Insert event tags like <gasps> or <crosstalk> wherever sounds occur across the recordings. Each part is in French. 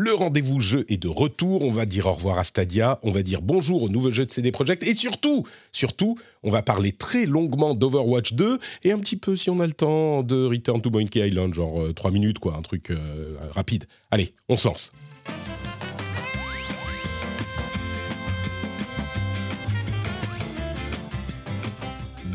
Le rendez-vous jeu est de retour. On va dire au revoir à Stadia. On va dire bonjour au nouveau jeu de CD Projekt. Et surtout, surtout, on va parler très longuement d'Overwatch 2 et un petit peu, si on a le temps, de Return to Monkey Island, genre euh, 3 minutes, quoi, un truc euh, rapide. Allez, on se lance.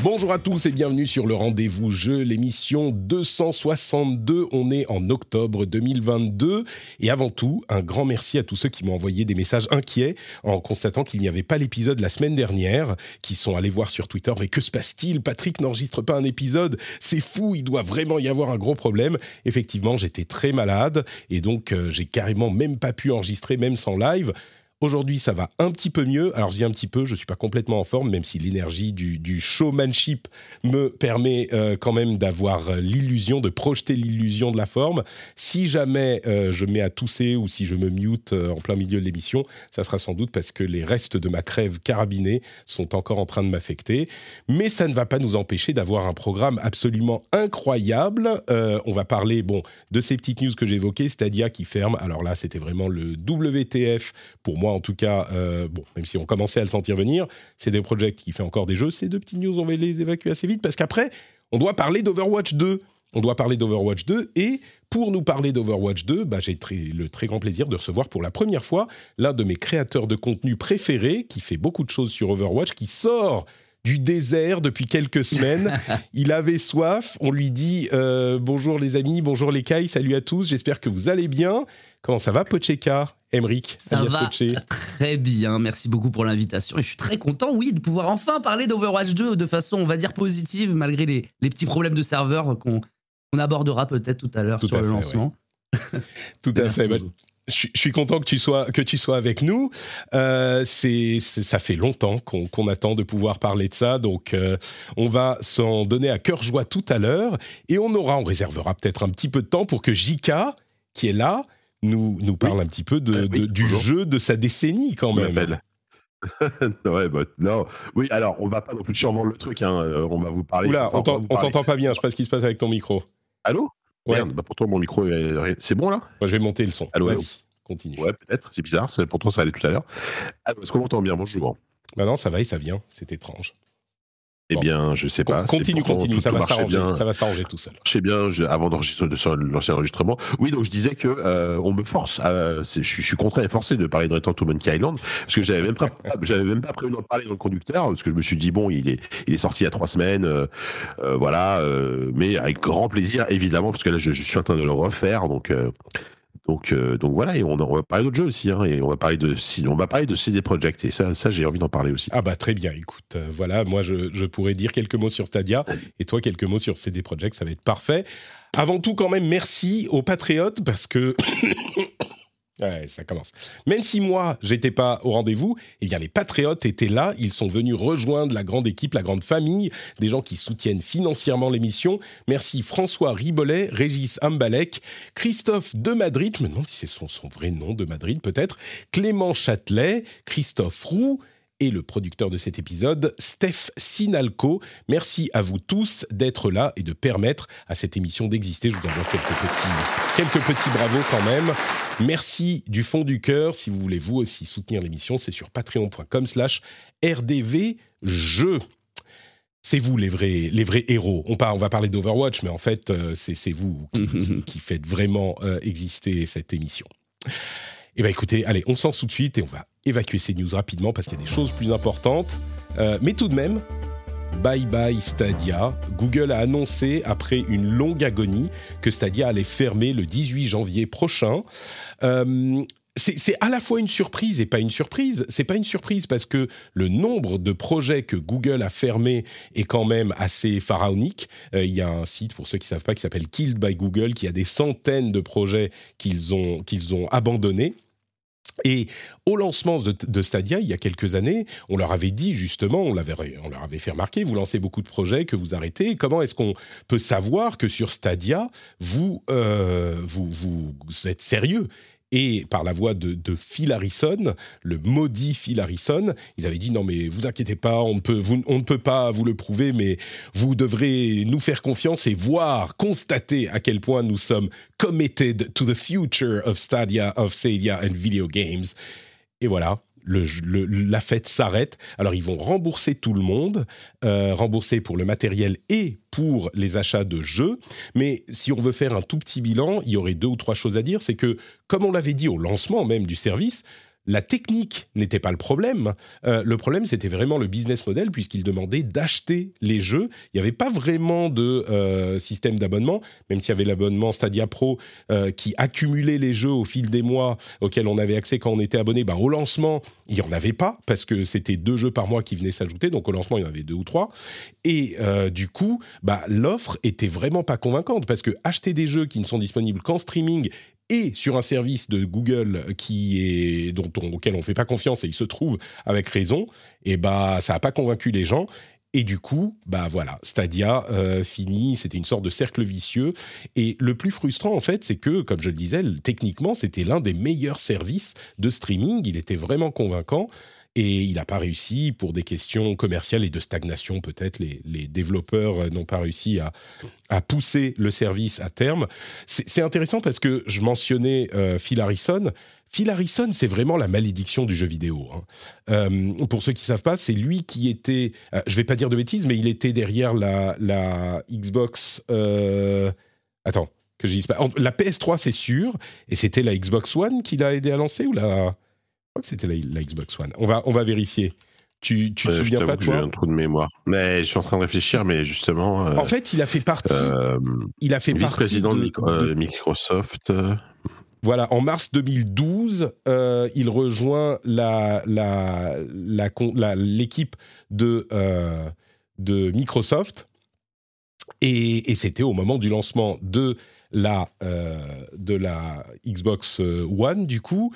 Bonjour à tous et bienvenue sur le rendez-vous jeu, l'émission 262. On est en octobre 2022 et avant tout, un grand merci à tous ceux qui m'ont envoyé des messages inquiets en constatant qu'il n'y avait pas l'épisode la semaine dernière, qui sont allés voir sur Twitter. Mais que se passe-t-il? Patrick n'enregistre pas un épisode, c'est fou, il doit vraiment y avoir un gros problème. Effectivement, j'étais très malade et donc euh, j'ai carrément même pas pu enregistrer, même sans live. Aujourd'hui, ça va un petit peu mieux. Alors, je dis un petit peu, je ne suis pas complètement en forme, même si l'énergie du, showmanship me permet euh, quand même d'avoir l'illusion, de projeter l'illusion de la forme. Si jamais euh, je mets à tousser ou si je me mute euh, en plein milieu de l'émission, ça sera sans doute parce que les restes de ma crève carabinée sont encore en train de m'affecter. Mais ça ne va pas nous empêcher d'avoir un programme absolument incroyable. on va parler, bon, de ces petites news que j'évoquais, Stadia qui ferme. Alors là, c'était vraiment le WTF pour moi en tout cas, euh, bon, même si on commençait à le sentir venir, c'est des projets qui fait encore des jeux. Ces deux petites news, on va les évacuer assez vite parce qu'après, on doit parler d'Overwatch 2. On doit parler d'Overwatch 2 et pour nous parler d'Overwatch 2, bah, j'ai le très grand plaisir de recevoir pour la première fois l'un de mes créateurs de contenu préférés qui fait beaucoup de choses sur Overwatch, qui sort du désert depuis quelques semaines. <laughs> Il avait soif. On lui dit euh, bonjour les amis, bonjour les cailles, salut à tous. J'espère que vous allez bien. Comment ça va, Pocheka Emric Ça va très bien. Merci beaucoup pour l'invitation. Et je suis très content, oui, de pouvoir enfin parler d'Overwatch 2 de façon, on va dire, positive, malgré les, les petits problèmes de serveur qu'on abordera peut-être tout à l'heure sur le lancement. <laughs> tout à fait. Je, suis content que tu sois que tu sois avec nous. Euh, c'est ça fait longtemps qu'on attend de pouvoir parler de ça, donc euh, on va s'en donner à cœur joie tout à l'heure et on aura, on réservera peut-être un petit peu de temps pour que Jika, qui est là, nous nous parle un petit peu de, Euh, oui, du bonjour. jeu de sa décennie quand même. <laughs> ouais, bah, non. Oui, alors, on va pas non plus survendre le truc. Hein. On va vous parler. Oula, on t'entend pas bien. Je sais pas ce qui se passe avec ton micro. Allô? Ouais. Merde, bah pourtant, mon micro, est- c'est bon là? Moi, je vais monter le son. Allô, Vas-y, allô continue. Ouais, peut-être. C'est bizarre. Pourtant, ça allait tout à l'heure. Est-ce qu'on m'entend bien? Bonjour. Bah non, ça va et ça vient. C'est étrange. Eh bien, je sais pas. continue, pourtant- continue. tout- Ça tout va s'arranger. bien. Ça va s'arranger tout seul. marchait bien je- avant d'enregistrer l'ancien enregistrement. Oui, donc je disais que euh, on me force. à- c'est- je, suis- je suis contraint et forcé de parler de Return to Monkey Island parce que j'avais même pas, <laughs> j'avais même pas prévu d'en parler dans le conducteur parce que je me suis dit bon, il est, il est sorti il y a trois semaines, euh, euh, voilà, euh, mais avec grand plaisir évidemment parce que là je, je suis en train de le refaire donc. Donc, euh, donc voilà, et on, va parler d'autres jeux aussi, hein, et on va parler de, on va parler de CD Projekt, et ça, ça j'ai envie d'en parler aussi. Ah bah très bien, écoute, euh, voilà, moi je, je pourrais dire quelques mots sur Stadia et toi quelques mots sur CD Projekt, ça va être parfait. Avant tout quand même merci aux patriotes parce que ça commence. Même si moi j'étais pas au rendez-vous, eh bien les patriotes étaient là, ils sont venus rejoindre la grande équipe, la grande famille, des gens qui soutiennent financièrement l'émission. Merci François Ribollet, Régis Ambalek, Christophe de Madrid, je me demande si c'est son, son vrai nom de Madrid peut-être, Clément Châtelet, Christophe Roux, et le producteur de cet épisode, Steph Sinalco. Merci à vous tous d'être là et de permettre à cette émission d'exister. Je vous envoie quelques petits, quelques petits bravos quand même. Merci du fond du cœur. Si vous voulez vous aussi soutenir l'émission, c'est sur patreon.com slash rdvjeux. C'est vous les vrais, les vrais héros. On, par- on va parler d'Overwatch, mais en fait, euh, c'est c'est vous qui, qui- <laughs> qui faites vraiment euh, exister cette émission. Eh bien écoutez, allez, on se lance tout de suite et on va évacuer ces news rapidement parce qu'il y a des choses plus importantes. Euh, mais tout de même, bye bye Stadia. Google a annoncé, après une longue agonie, que Stadia allait fermer le 18 janvier prochain. Euh, c'est à la fois une surprise et pas une surprise. C'est pas une surprise parce que le nombre de projets que Google a fermés est quand même assez pharaonique. Euh, il y a un site, pour ceux qui savent pas, qui s'appelle Killed by Google, qui a des centaines de projets qu'ils ont, qu'ils ont abandonnés. Et au lancement de, Stadia, il y a quelques années, on leur avait dit justement, on, leur avait fait remarquer, vous lancez beaucoup de projets, que vous arrêtez. Comment est-ce qu'on peut savoir que sur Stadia, vous, euh, vous, vous êtes sérieux? Et par la voix de, Phil Harrison, le maudit Phil Harrison, ils avaient dit non mais vous inquiétez pas, on, ne peut pas vous le prouver, mais vous devrez nous faire confiance et voir, constater à quel point nous sommes committed to the future of Stadia, of Stadia and video games. Et voilà, la fête s'arrête. Alors ils vont rembourser tout le monde, euh, rembourser pour le matériel et pour les achats de jeux. Mais si on veut faire un tout petit bilan, il y aurait deux ou trois choses à dire. C'est que, comme on l'avait dit au lancement même du service, la technique n'était pas le problème. Euh, le problème, c'était vraiment le business model, puisqu'il demandait d'acheter les jeux. Il n'y avait pas vraiment de euh, système d'abonnement, même s'il y avait l'abonnement Stadia Pro euh, qui accumulait les jeux au fil des mois auxquels on avait accès quand on était abonné. Ben, au lancement, il n'y en avait pas, parce que c'était deux jeux par mois qui venaient s'ajouter. Donc au lancement, il y en avait deux ou trois. Et du coup, bah, l'offre était vraiment pas convaincante, parce que acheter des jeux qui ne sont disponibles qu'en streaming et sur un service de Google qui est dont auquel on fait pas confiance et il se trouve avec raison, et bah ça a pas convaincu les gens. Et du coup, bah voilà, Stadia euh, fini, c'était une sorte de cercle vicieux. Et le plus frustrant, en fait, c'est que, comme je le disais, techniquement, c'était l'un des meilleurs services de streaming. Il était vraiment convaincant. Et il n'a pas réussi pour des questions commerciales et de stagnation peut-être. Les, développeurs euh, n'ont pas réussi à, pousser le service à terme. C'est intéressant parce que je mentionnais euh, Phil Harrison. Phil Harrison, c'est vraiment la malédiction du jeu vidéo. Hein. Euh, pour ceux qui ne savent pas, c'est lui qui était, je ne vais pas dire de bêtises, mais il était derrière la, Xbox... attends, que je dise pas. La PS3, c'est sûr, et c'était la Xbox One qui l'a aidé à lancer ou la crois que c'était la, Xbox One. On va, on va vérifier. Tu, tu te souviens pas toi J'ai un trou de mémoire. Mais je suis en train de réfléchir, mais justement. Euh, en fait, il a fait partie. Euh, il a fait vice-président de, euh, Microsoft. Voilà, en mars 2012, il rejoint la, la, la, l'équipe de, de Microsoft. Et, et c'était au moment du lancement de la, de la Xbox One, du coup.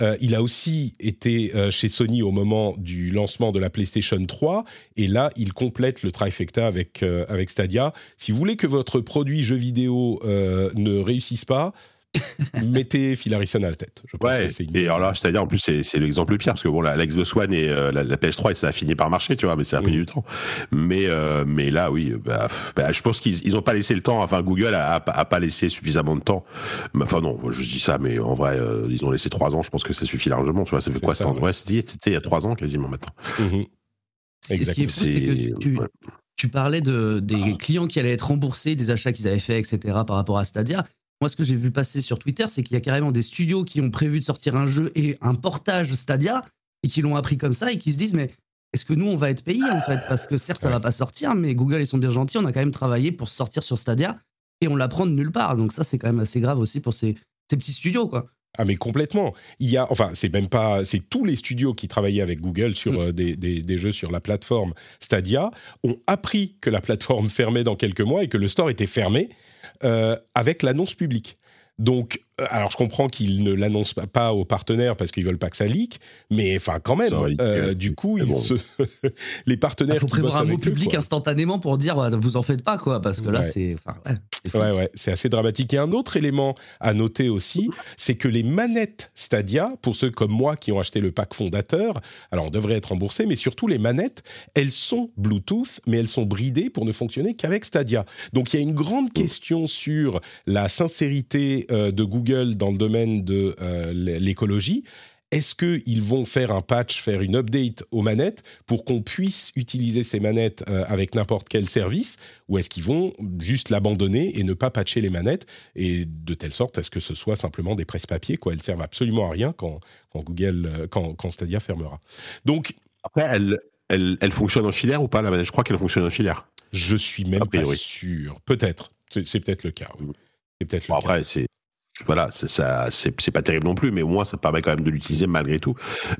Euh, il a aussi été euh, chez Sony au moment du lancement de la PlayStation 3 et là il complète le trifecta avec, euh, avec Stadia. Si vous voulez que votre produit jeu vidéo ne réussisse pas, <laughs> mettez Phil Harrison à la tête. Je pense que c'est Et alors là, c'est-à-dire, en plus, c'est l'exemple pire, parce que bon, la, la Xbox One et euh, la, PS3, ça a fini par marcher, tu vois, mais ça a pris mm. du temps. Mais, euh, mais là, oui, bah, bah, je pense qu'ils n'ont pas laissé le temps, enfin, Google a, a, pas laissé suffisamment de temps. Enfin, non, je dis ça, mais en vrai, euh, ils ont laissé trois ans, je pense que ça suffit largement, tu vois, ça fait quoi ça, ouais. C'était il y a trois ans quasiment maintenant. Mm-hmm. Exactement. Ce qui est c'est que tu, tu parlais de, des clients qui allaient être remboursés, des achats qu'ils avaient faits, etc., par rapport à Stadia. Moi, ce que j'ai vu passer sur Twitter, c'est qu'il y a carrément des studios qui ont prévu de sortir un jeu et un portage Stadia et qui l'ont appris comme ça et qui se disent mais est-ce que nous on va être payés en fait? Parce que certes ça va pas sortir, mais Google ils sont bien gentils, on a quand même travaillé pour sortir sur Stadia et on l'apprend de nulle part. Donc ça c'est quand même assez grave aussi pour ces, petits studios quoi. Ah mais complètement. Il y a, enfin c'est même pas, c'est tous les studios qui travaillaient avec Google sur mm. euh, des, des, jeux sur la plateforme Stadia ont appris que la plateforme <laughs> fermait dans quelques mois et que le store était fermé euh, avec l'annonce publique. Donc, alors je comprends qu'ils ne l'annoncent pas, aux partenaires parce qu'ils veulent pas que ça leak, mais enfin quand même, euh, du coup, ils se... <laughs> les partenaires. Il faut prévoir un mot public instantanément pour dire bah, vous en faites pas quoi, parce que là c'est. Ouais, ouais, c'est assez dramatique. Et un autre élément à noter aussi, c'est que les manettes Stadia, pour ceux comme moi qui ont acheté le pack fondateur, alors on devrait être remboursé, mais surtout les manettes, elles sont Bluetooth, mais elles sont bridées pour ne fonctionner qu'avec Stadia. Donc il y a une grande question sur la sincérité euh, de Google dans le domaine de euh, l'écologie. Est-ce qu'ils vont faire un patch, faire une update aux manettes pour qu'on puisse utiliser ces manettes euh, avec n'importe quel service Ou est-ce qu'ils vont juste l'abandonner et ne pas patcher les manettes Et de telle sorte à ce que ce soit simplement des presse-papiers, quoi. Elles servent absolument à rien quand, Google, euh, quand, quand, Stadia fermera. Donc. Après, elle, elle, elle fonctionne en filaire ou pas la manette? Je crois qu'elle fonctionne en filaire. Je suis même pas sûr. Peut-être. C'est peut-être le cas. C'est peut-être après, c'est voilà, ça, c'est pas terrible non plus, mais moins ça permet quand même de l'utiliser malgré tout.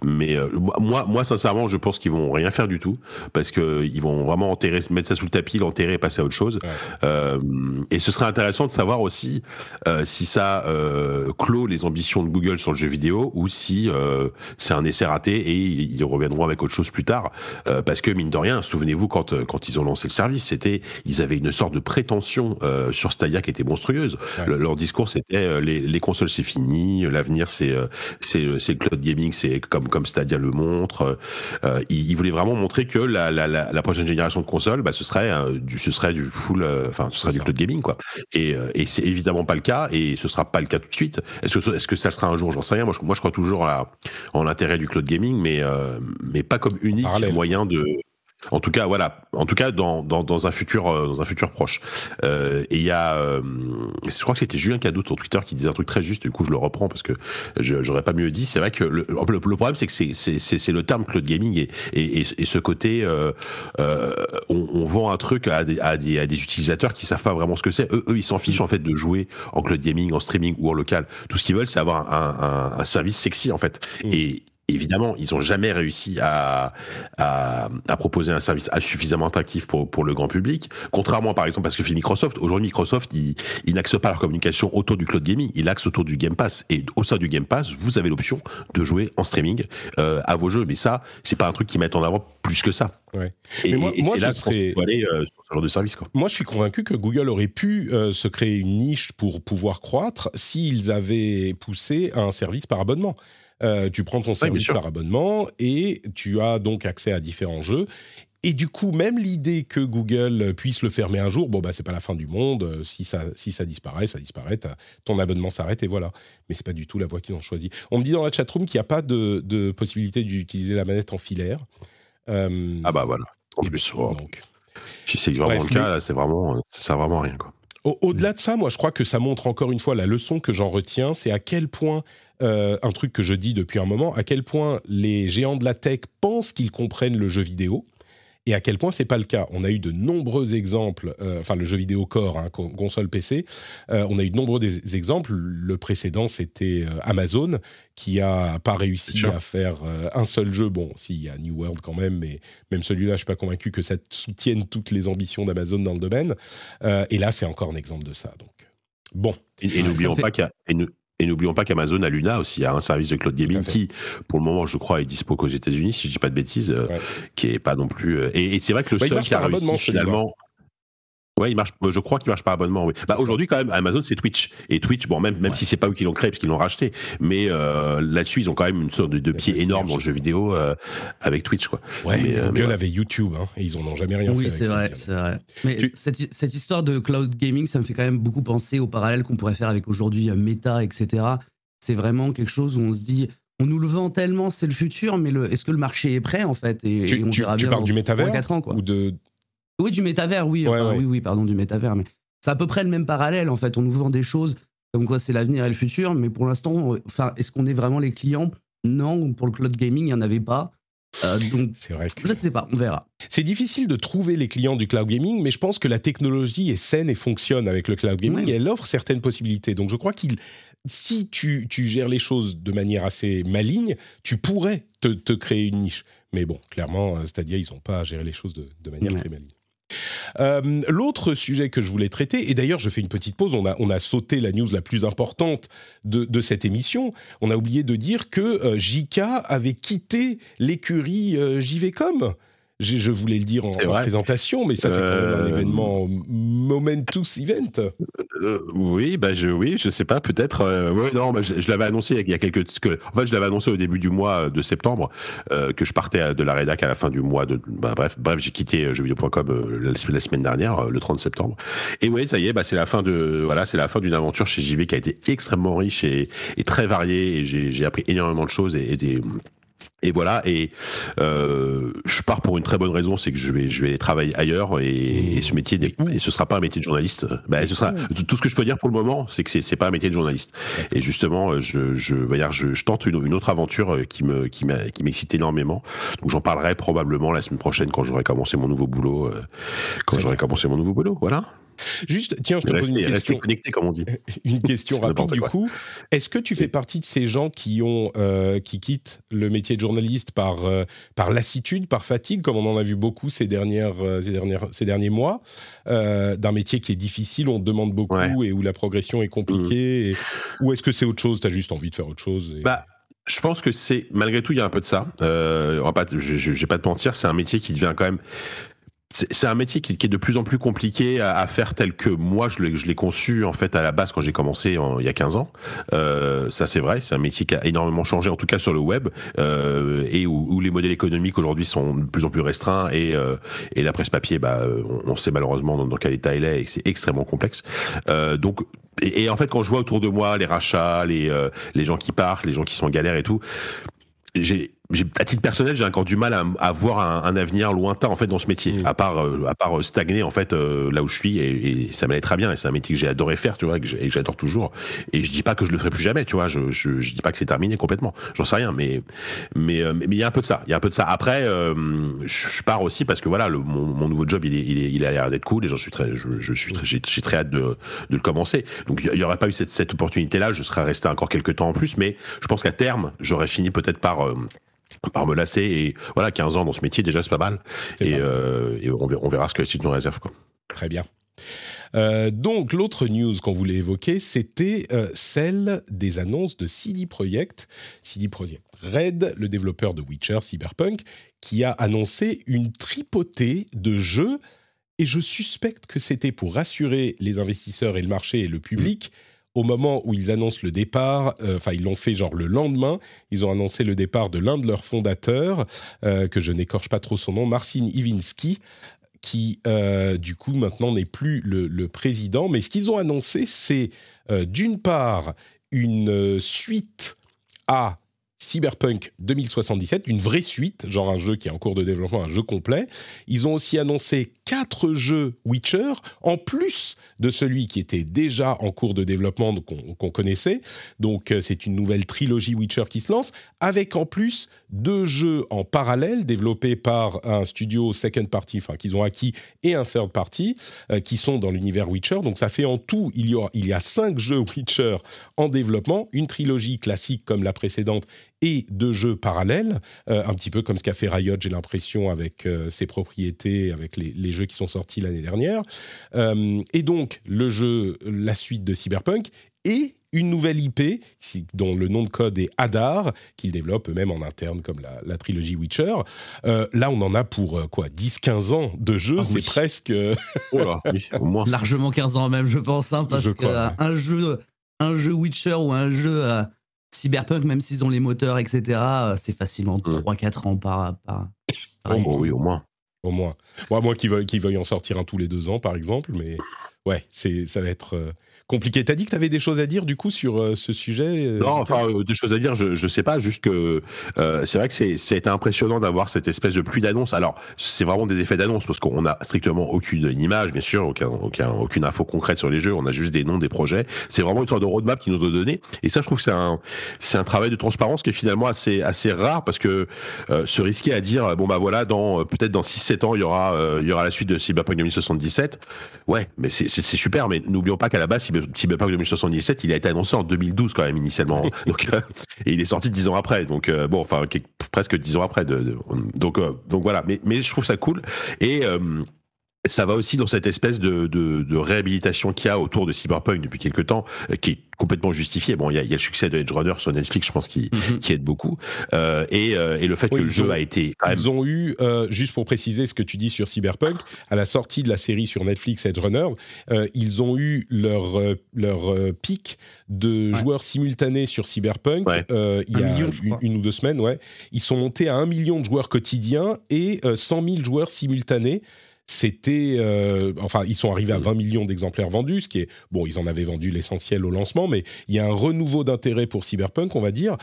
Mais euh, moi, moi, sincèrement, je pense qu'ils vont rien faire du tout parce que ils vont vraiment enterrer, mettre ça sous le tapis, l'enterrer et passer à autre chose. Euh, et ce serait intéressant de savoir aussi euh, si ça clôt les ambitions de Google sur le jeu vidéo ou si c'est un essai raté et ils reviendront avec autre chose plus tard. parce que mine de rien, souvenez-vous quand quand ils ont lancé le service, c'était ils avaient une sorte de prétention sur Stadia qui était monstrueuse. leur discours c'était les, consoles c'est fini, l'avenir c'est euh, c'est le cloud gaming, c'est comme comme Stadia le montre. Euh, il, voulait vraiment montrer que la, la, la, prochaine génération de consoles, bah, ce serait euh, du ce serait du full, enfin ce serait du cloud gaming quoi. Et, et c'est évidemment pas le cas et ce sera pas le cas tout de suite. Est-ce que est-ce que ça sera un jour? J'en sais rien. Moi je, moi je crois toujours à, en l'intérêt du cloud gaming, mais mais pas comme unique moyen de en tout cas, voilà. En tout cas, dans, dans, dans un futur euh, dans un futur proche. Euh, et il y a, euh, je crois que c'était Julien Cadeau sur Twitter qui disait un truc très juste. Du coup, je le reprends parce que j'aurais pas mieux dit. C'est vrai que le, le, problème, c'est que c'est c'est le terme cloud gaming et et, et, ce côté, euh, euh, on, on, vend un truc à des, à des, à des utilisateurs qui savent pas vraiment ce que c'est. Eux, eux, ils s'en fichent en fait de jouer en cloud gaming, en streaming ou en local. Tout ce qu'ils veulent, c'est avoir un, un, un, service sexy en fait. Mmh. Et évidemment, ils n'ont jamais réussi à, à, à, proposer un service suffisamment attractif pour, pour le grand public. Contrairement, par exemple, parce que fait Microsoft, aujourd'hui, Microsoft, il, il n'axe pas leur communication autour du cloud gaming, il axe autour du Game Pass. Et au sein du Game Pass, vous avez l'option de jouer en streaming euh, à vos jeux. Mais ça, c'est pas un truc qui met en avant plus que ça. Ouais. Et, moi, moi je serais... aller euh, sur ce genre de service. Quoi. Moi, je suis convaincu que Google aurait pu euh, se créer une niche pour pouvoir croître s'ils avaient poussé un service par abonnement. Euh, tu prends ton service par abonnement et tu as donc accès à différents jeux. Et du coup, même l'idée que Google puisse le fermer un jour, bon, bah, c'est pas la fin du monde. Si ça, si ça disparaît, ça disparaît. Ton abonnement s'arrête et voilà. Mais c'est pas du tout la voie qu'ils ont choisie. On me dit dans la chatroom qu'il n'y a pas de, possibilité d'utiliser la manette en filaire. Euh, ah bah voilà. En plus, donc. si c'est vraiment le cas, c'est vraiment, ça sert vraiment à rien quoi. Au-delà de ça, moi, je crois que ça montre encore une fois la leçon que j'en retiens, c'est à quel point, euh, un truc que je dis depuis un moment, à quel point les géants de la tech pensent qu'ils comprennent le jeu vidéo et à quel point c'est pas le cas. On a eu de nombreux exemples, euh, enfin le jeu vidéo core, hein, console PC, euh, on a eu de nombreux exemples. Le précédent, c'était euh, Amazon, qui a pas réussi à faire un seul jeu. Bon, s'il y a New World quand même, mais même celui-là, je suis pas convaincu que ça soutienne toutes les ambitions d'Amazon dans le domaine. et là, c'est encore un exemple de ça. Donc, bon. Et, n'oublions pas qu'il y a et n'oublions pas qu'Amazon a Luna aussi, a un service de cloud gaming qui, pour le moment, je crois, est dispo qu'aux États-Unis, si je dis pas de bêtises, euh, qui est pas non plus. Euh, et, c'est vrai que le seul qui a réussi finalement. Ouais, il marche. Je crois qu'il marche par abonnement. Oui. Bah, aujourd'hui, quand même, Amazon c'est Twitch. Et Twitch, bon, même même si c'est pas eux qui l'ont créé, parce qu'ils l'ont racheté, mais euh, là-dessus, ils ont quand même une sorte de, de pied énorme dans le jeu vidéo euh, avec Twitch, quoi. Ouais. Mais, euh, Google avait YouTube, hein, et ils en ont jamais rien fait. Oui, c'est vrai, c'est vrai. Mais cette, cette, histoire de cloud gaming, ça me fait quand même beaucoup penser au parallèle qu'on pourrait faire avec aujourd'hui Meta, etc. C'est vraiment quelque chose où on se dit, on nous le vend tellement, c'est le futur, mais le, est-ce que le marché est prêt en fait? Et, tu, on tu, tu parles du métavers 4 ans, quoi. ou de oui, du métavers, oui. Oui, oui, pardon, du métavers. Mais c'est à peu près le même parallèle, en fait. On nous vend des choses comme quoi c'est l'avenir et le futur, mais pour l'instant, enfin, est-ce qu'on est vraiment les clients? Non, pour le cloud gaming, il n'y en avait pas. Euh, donc, c'est vrai que... je sais pas, on verra. C'est difficile de trouver les clients du cloud gaming, mais je pense que la technologie est saine et fonctionne avec le cloud gaming et elle offre certaines possibilités. Donc je crois qu'il, si tu, tu, gères les choses de manière assez maligne, tu pourrais te, te créer une niche. Mais bon, clairement, Stadia, ils n'ont pas à gérer les choses de, de manière très maligne. Euh, l'autre sujet que je voulais traiter, et d'ailleurs je fais une petite pause, on a, sauté la news la plus importante de, de cette émission, on a oublié de dire que euh, JK avait quitté l'écurie euh, JVcom je, voulais le dire en, présentation, mais ça, c'est quand même un euh, événement momentous event. Euh, oui, bah je, oui, je sais pas, peut-être. Euh, non, bah, je, l'avais annoncé il y a quelques. Que, en fait, je l'avais annoncé au début du mois de septembre que je partais de la rédac à la fin du mois de. Bah, bref, bref, j'ai quitté jeuxvideo.com la, la, semaine dernière, le 30 septembre. Et oui, ça y est, bah, c'est la fin de. Voilà, c'est la fin d'une aventure chez JV qui a été extrêmement riche et, et très variée. Et j'ai appris énormément de choses et, et des et voilà, et euh, je pars pour une très bonne raison, c'est que je vais, je vais travailler ailleurs et, ce métier, et ce sera pas un métier de journaliste. Bah, ce sera tout ce que je peux dire pour le moment, c'est que c'est, c'est pas un métier de journaliste. Et justement, je, je, je, je tente une, une, autre aventure euh, qui me, qui qui m'excite énormément. Donc j'en parlerai probablement la semaine prochaine quand j'aurai commencé mon nouveau boulot, euh, quand j'aurai commencé mon nouveau boulot. Voilà. Juste, tiens, je te pose une question. connectés, comme on dit. <laughs> Une question rapide du quoi. coup. Est-ce que tu fais partie de ces gens qui ont euh, qui quittent le métier de journaliste par euh, par lassitude, par fatigue, comme on en a vu beaucoup ces dernières euh, ces dernières ces derniers mois, euh, d'un métier qui est difficile, on te demande beaucoup Ouais. et où la progression est compliquée, et- ou est-ce que c'est autre chose T'as juste envie de faire autre chose et- Bah, je pense que c'est malgré tout il y a un peu de ça. Euh, on va pas, je, je vais pas te mentir, c'est un métier qui devient quand même. C'est un métier qui, qui est de plus en plus compliqué à, à faire tel que moi je l'ai conçu en fait à la base quand j'ai commencé en- il y a 15 ans. Euh, ça c'est vrai, c'est un métier qui a énormément changé en tout cas sur le web euh, et où, où les modèles économiques aujourd'hui sont de plus en plus restreints et, euh, et la presse papier, bah, on, on sait malheureusement dans, dans quel état elle est et c'est extrêmement complexe. Euh, donc et, et en fait quand je vois autour de moi les rachats, les euh, les gens qui partent, les gens qui sont en galère et tout, j'ai- à titre personnel, j'ai encore du mal à, à voir un, un avenir lointain en fait dans ce métier, Mm. à part euh, à part stagner en fait euh, là où je suis et, et ça m'allait très bien et c'est un métier que j'ai adoré faire, tu vois, et que j'adore toujours. Et je dis pas que je le ferai plus jamais, tu vois, je je, je dis pas que c'est terminé complètement, j'en sais rien, mais mais euh, mais il y a un peu de ça, il y a un peu de ça. Après, euh, je, pars aussi parce que voilà, le, mon, mon nouveau job il est, il est il a l'air d'être cool et j'en suis très je, je suis très- j'ai très hâte de de le commencer. Donc il y aurait pas eu cette cette opportunité là, je serais resté encore quelques temps en plus, mais je pense qu'à terme, j'aurais fini peut-être par euh, par me lasser et voilà 15 ans dans ce métier déjà c'est pas mal et, pas mal. euh, et on, verra, ce que la suite nous réserve quoi. Très bien. Euh, donc l'autre news qu'on voulait évoquer, c'était euh, celle des annonces de CD Projekt, CD Projekt Red, le développeur de Witcher Cyberpunk, qui a annoncé une tripotée de jeux. Et je suspecte que c'était pour rassurer les investisseurs et le marché et le public. Au moment où ils annoncent le départ, euh, enfin ils l'ont fait genre le lendemain, ils ont annoncé le départ de l'un de leurs fondateurs, euh, que je n'écorche pas trop son nom, Marcin Iwinski, qui euh, du coup maintenant n'est plus le, président. Mais ce qu'ils ont annoncé, c'est d'une part une suite à Cyberpunk 2077, une vraie suite, genre un jeu qui est en cours de développement, un jeu complet. Ils ont aussi annoncé quatre jeux Witcher, en plus de celui qui était déjà en cours de développement qu'on connaissait. Donc euh, c'est une nouvelle trilogie Witcher qui se lance, avec en plus deux jeux en parallèle développés par un studio second party, enfin qu'ils ont acquis, et un third party, euh, qui sont dans l'univers Witcher. Donc ça fait en tout, il y a cinq jeux Witcher en développement, une trilogie classique comme la précédente et deux jeux parallèles, euh, un petit peu comme ce qu'a fait Riot, j'ai l'impression, avec euh, ses propriétés, avec les, les jeux qui sont sortis l'année dernière. Euh, et donc, le jeu, la suite de Cyberpunk, et une nouvelle IP dont le nom de code est Hadar, qu'ils développent eux-mêmes en interne, comme la, la trilogie Witcher. Euh, là, on en a pour euh, quoi 10-15 ans de jeu, Ah c'est oui. presque... Oh là, oui, au moins. Largement 15 ans même, je pense, hein, parce Je que crois, euh, ouais. un jeu, un jeu Witcher ou un jeu euh, Cyberpunk, même s'ils ont les moteurs, etc., euh, c'est facilement Mm. 3-4 ans par. par, par Oh, IP. oui, au moins. Au moins. Moi, moi qui veuille, qui veuille en sortir un tous les deux ans, par exemple, mais ouais, c'est, ça va être euh, compliqué. T'as dit que tu avais des choses à dire, du coup, sur euh, ce sujet euh, Non, enfin, euh, des choses à dire, je, je sais pas, juste que c'est vrai que c'est, été impressionnant d'avoir cette espèce de pluie d'annonces. Alors, c'est vraiment des effets d'annonce parce qu'on a strictement aucune image, bien sûr, aucun, aucun, aucune info concrète sur les jeux, on a juste des noms des projets. C'est vraiment une sorte de roadmap qui nous ont donné. Et ça, je trouve que c'est un, c'est un travail de transparence qui est finalement assez, assez rare parce que se risquer à dire, bon, bah voilà, dans, peut-être dans 6-7 ans, il y aura, il y aura la suite de Cyberpunk 2077. Ouais, mais c'est, c'est, super, mais n'oublions pas qu'à la base, Cyber- Cyberpunk 2077, il a été annoncé en 2012 quand même, initialement. donc, euh, et il est sorti dix ans après. Donc, euh, bon, enfin, presque dix ans après. De, de- donc, euh, donc voilà. Mais, mais je trouve ça cool. Et. Ça va aussi dans cette espèce de, de, de réhabilitation qu'il y a autour de Cyberpunk depuis quelques temps, euh, qui est complètement justifiée. Bon, il y a, il y a le succès de Edge Runner sur Netflix, je pense, qui, Mhm. qui aide beaucoup. Euh, et, euh, et le fait Oui, que le jeu ont- a été quand même Ils ont eu, euh, juste pour préciser ce que tu dis sur Cyberpunk, à la sortie de la série sur Netflix Edge Runner, euh, ils ont eu leur, leur pic de Ouais. joueurs simultanés sur Cyberpunk Ouais. euh, il y Un a million, une, une ou deux semaines. Ouais. Ils sont montés à un million de joueurs quotidiens et euh, 100 000 joueurs simultanés. C'était, euh, enfin, ils sont arrivés à 20 millions d'exemplaires vendus, ce qui est bon. Ils en avaient vendu l'essentiel au lancement, mais il y a un renouveau d'intérêt pour Cyberpunk, on va dire.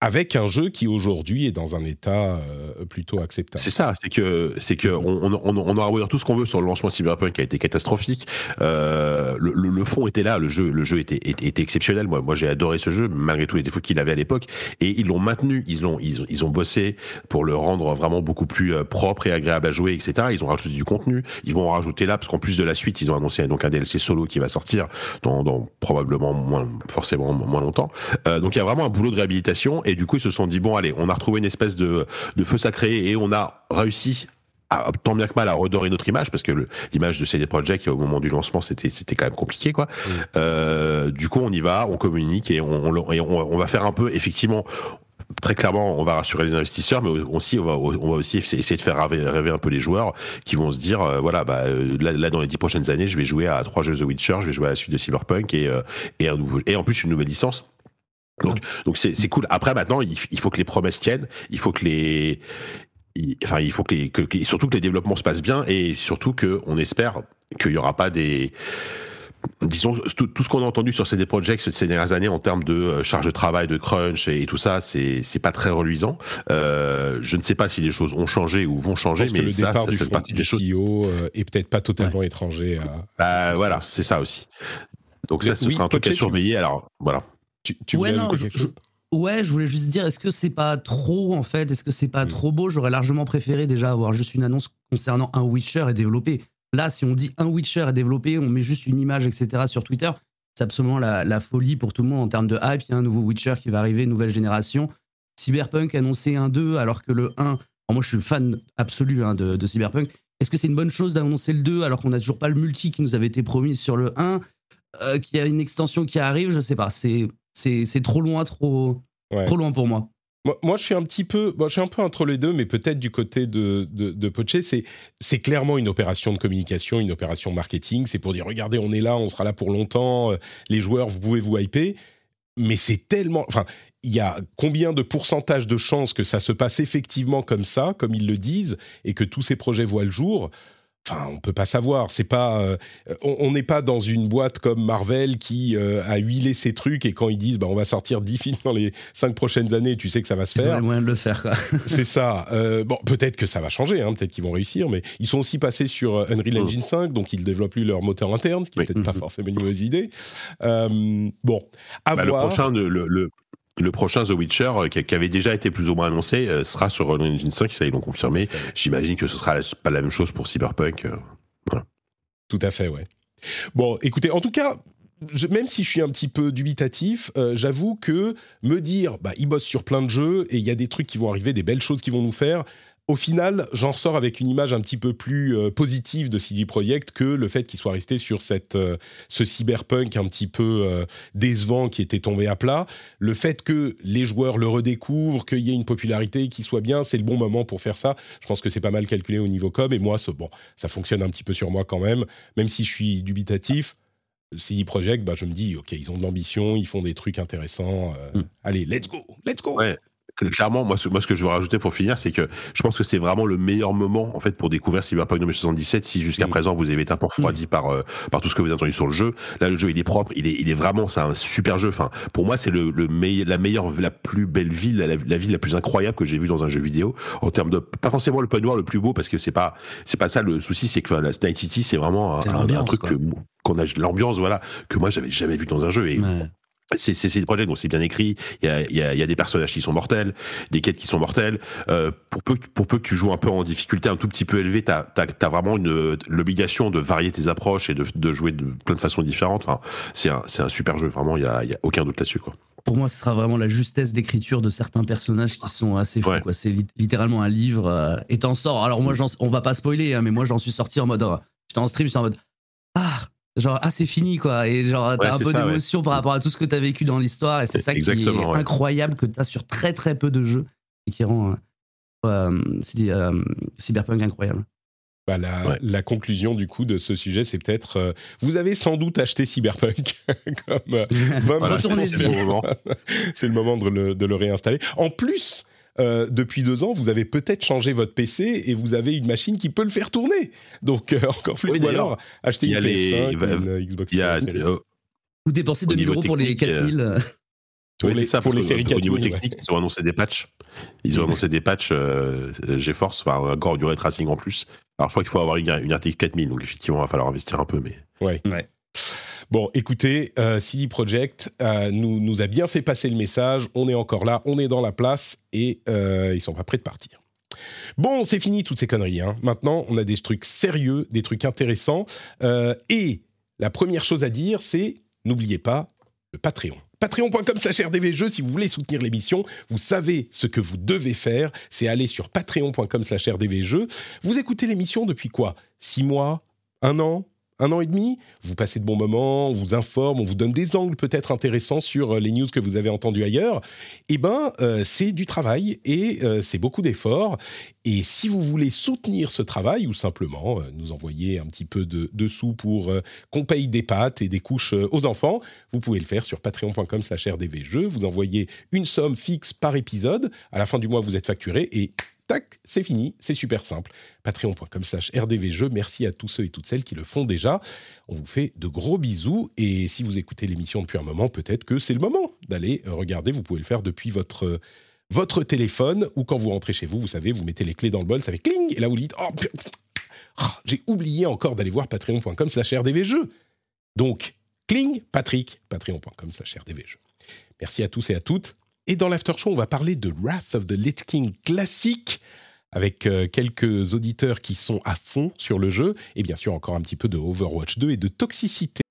Avec un jeu qui aujourd'hui est dans un état euh, plutôt acceptable. C'est ça, c'est que c'est que on, on, on, aura beau tout ce qu'on veut sur le lancement de Cyberpunk qui a été catastrophique. Euh, le, fond était là, le jeu le jeu était, était, exceptionnel. Moi moi j'ai adoré ce jeu malgré tous les défauts qu'il avait à l'époque et ils l'ont maintenu, ils l'ont ils, ils, ont bossé pour le rendre vraiment beaucoup plus euh, propre et agréable à jouer, etc. Ils ont rajouté du contenu, ils vont en rajouter là parce qu'en plus de la suite ils ont annoncé donc un DLC solo qui va sortir dans, probablement moins forcément moins longtemps. Donc il y a vraiment un boulot de réhabilitation du coup, ils se sont dit bon, allez, on a retrouvé une espèce de, feu sacré et on a réussi à, tant bien que mal à redorer notre image parce que l'image de CD Projekt au moment du lancement c'était c'était quand même compliqué quoi. Euh, du coup on y va, on communique et on, on, va faire un peu effectivement très clairement, on va rassurer les investisseurs, mais aussi on va, on va aussi essayer de faire rêver, un peu les joueurs qui vont se dire, euh, voilà, bah, euh, là, dans les dix prochaines années, je vais jouer à trois jeux The Witcher, je vais jouer à la suite de Cyberpunk et, et un nouveau, et en plus une nouvelle licence. Donc, donc c'est, c'est cool. Après, maintenant, il, faut que les promesses tiennent. Il faut que les, enfin, il faut que, les, que, surtout que les développements se passent bien et surtout que on espère qu'il y aura pas des disons tout, ce qu'on a entendu sur CD Projekt ces dernières années en termes de euh, charge de travail, de crunch et, tout ça, c'est c'est pas très reluisant. Euh, je ne sais pas si les choses ont changé ou vont changer, mais que le ça, départ du, partie des choses. CEO euh, est peut-être pas totalement étranger. À, bah, voilà, c'est ça aussi. Donc ça, ce sera un truc à surveiller. Alors voilà. Tu, ouais, non, je, ouais, je voulais juste dire, est-ce que c'est pas trop en fait? Est-ce que c'est pas mm. trop beau? J'aurais largement préféré déjà avoir juste une annonce concernant un Witcher et développé. Là, si on dit un Witcher est développé, on met juste une image, etc. sur Twitter, c'est absolument la, folie pour tout le monde en termes de hype. Il y a un nouveau Witcher qui va arriver, nouvelle génération. Cyberpunk annoncé un 2 alors que le 1, moi je suis fan absolu hein, de, de, Cyberpunk. Est-ce que c'est une bonne chose d'annoncer le 2 alors qu'on n'a toujours pas le multi qui nous avait été promis sur le 1 euh, Qu'il y a une extension qui arrive, je sais pas. C'est c'est trop loin, trop, trop loin pour moi. Moi, je suis un petit peu, je suis un peu entre les deux, mais peut-être du côté de, de, c'est, c'est clairement une opération de communication, une opération marketing. C'est pour dire, regardez, on est là, on sera là pour longtemps, euh, les joueurs, vous pouvez vous hyper. Mais c'est tellement, enfin, il y a combien de pourcentage de chances que ça se passe effectivement comme ça, comme ils le disent, et que tous ces projets voient le jour? Enfin, on peut pas savoir. C'est pas, euh, on n'est pas dans une boîte comme Marvel qui euh, a huilé ses trucs et quand ils disent, bah, on va sortir 10 <laughs> films dans les 5 prochaines années, tu sais que ça va se faire. C'est moyen de le faire, quoi. <laughs> c'est ça. Euh, bon, peut-être que ça va changer, hein, peut-être qu'ils vont réussir, mais ils sont aussi passés sur Unreal mm. Engine 5, donc ils développent plus leur moteur interne, ce qui n'est peut-être pas mm-hmm. forcément une mauvaise idée. bon, à bah, voir. Le prochain, le, le prochain The Witcher, euh, qui, avait déjà été plus ou moins annoncé, euh, sera sur Unreal Engine 5, ça ils l'ont confirmé. J'imagine que ce sera pas la même chose pour Cyberpunk. Euh, Tout à fait, ouais. Bon, écoutez, en tout cas, même si je suis un petit peu dubitatif, j'avoue que me dire, bah, ils bossent sur plein de jeux et il y a des trucs qui vont arriver, des belles choses qui vont nous faire, au final, j'en ressors avec une image un petit peu plus euh, positive de CD Projekt que le fait qu'il soit resté sur cette, euh, ce cyberpunk un petit peu euh, décevant qui était tombé à plat. Le fait que les joueurs le redécouvrent, qu'il y ait une popularité qui soit bien, c'est le bon moment pour faire ça. Je pense que c'est pas mal calculé au niveau com et moi, bon, ça fonctionne un petit peu sur moi quand même, même si je suis dubitatif. CD Projekt, bah, je me dis, ok, ils ont de l'ambition, ils font des trucs intéressants. Hmm. Allez, let's go, let's go clairement, moi ce, moi, ce que je veux rajouter pour finir, c'est que je pense que c'est vraiment le meilleur moment en fait pour découvrir Cyberpunk 2077. Si jusqu'à mm. présent vous avez été un peu refroidi mm. par euh, par tout ce que vous avez entendu sur le jeu, là le jeu il est propre, il est il est vraiment c'est un super jeu. Enfin, pour moi c'est le, le meilleur, la meilleure, la plus belle ville, la, ville la plus incroyable que j'ai vue dans un jeu vidéo en termes de pas forcément le point noir le plus beau parce que c'est pas c'est pas ça le souci, c'est que la Night City c'est vraiment un, truc qu'on a l'ambiance voilà que moi j'avais jamais vu dans un jeu et c'est des projets donc c'est bien écrit. Il y a, y, a, y a, des personnages qui sont mortels, des quêtes qui sont mortelles. Euh, pour peu pour peu que tu joues un peu en difficulté un tout petit peu élevée, t'as as, as, vraiment l'obligation de varier tes approches et de, de, jouer de plein de façons différentes. Enfin, c'est un c'est un super jeu. Vraiment, il y a, y a aucun doute là-dessus quoi. Pour moi, ce sera vraiment la justesse d'écriture de certains personnages qui sont assez fous. quoi C'est littéralement un livre. Euh, et t'en sors. Alors moi, on va pas spoiler, hein, mais moi, j'en suis sorti en mode. J'étais en stream, j'étais en mode. Genre ah c'est fini quoi. Et genre t'as un peu d'émotion par rapport à tout ce que t'as vécu dans l'histoire. Et c'est ça qui est incroyable que t'as sur très très peu de jeux et qui rend euh, euh, Cyberpunk incroyable. Bah, la, la, conclusion du coup de ce sujet, c'est peut-être euh, vous avez sans doute acheté Cyberpunk. Comme c'est le moment de le, de le réinstaller. En plus, euh, depuis deux ans, vous avez peut-être changé votre PC et vous avez une machine qui peut le faire tourner. Donc, euh, <laughs> encore plus. ou alors, acheter une PS5, une Xbox Series. Vous dépensez 2000 euros pour les 4000. pour Oui, les, c'est ça, pour les séries Au niveau 4 ouais. technique, ils ont annoncé des patchs. Ils ont annoncé des patchs euh, GeForce, enfin encore du ray tracing en plus. Alors je crois qu'il faut avoir une, une RTX 4000, donc effectivement, il va falloir investir un peu, mais. Bon, écoutez, euh, CD Projekt euh, nous, nous a bien fait passer le message. On est encore là, on est dans la place et euh, ils sont pas prêts de partir. Bon, c'est fini toutes ces conneries. hein. Maintenant, on a des trucs sérieux, des trucs intéressants. Euh, et la première chose à dire, c'est n'oubliez pas le Patreon. Patreon.com slash rdvjeux, si vous voulez soutenir l'émission, vous savez ce que vous devez faire, c'est aller sur patreon.com slash rdvjeux. Vous écoutez l'émission depuis quoi? Six mois? Un an? Un an et demi, vous passez de bons moments, on vous informe, on vous donne des angles peut-être intéressants sur euh, les news que vous avez entendues ailleurs. Eh ben, euh, c'est du travail et euh, c'est beaucoup d'efforts. Et si vous voulez soutenir ce travail ou simplement euh, nous envoyer un petit peu de, sous pour qu'on paye des pâtes et des couches aux enfants, vous pouvez le faire sur patreon.com/rdvjeux. Vous envoyez une somme fixe par épisode. À la fin du mois, vous êtes facturé et tac, c'est fini, c'est super simple. Patreon.com slash rdvjeux, merci à tous ceux et toutes celles qui le font déjà. On vous fait de gros bisous et si vous écoutez l'émission depuis un moment, peut-être que c'est le moment d'aller regarder, vous pouvez le faire depuis votre, votre téléphone ou quand vous rentrez chez vous, vous savez, vous mettez les clés dans le bol, ça fait cling et là vous dites, oh, ah, j'ai oublié encore d'aller voir patreon.com slash rdvjeux. Donc, cling, Patrick, patreon.com slash rdvjeux. Merci à tous et à toutes. Et dans l'after show, on va parler de Wrath of the Lich King classique avec euh, quelques auditeurs qui sont à fond sur le jeu et bien sûr encore un petit peu de Overwatch 2 et de toxicité.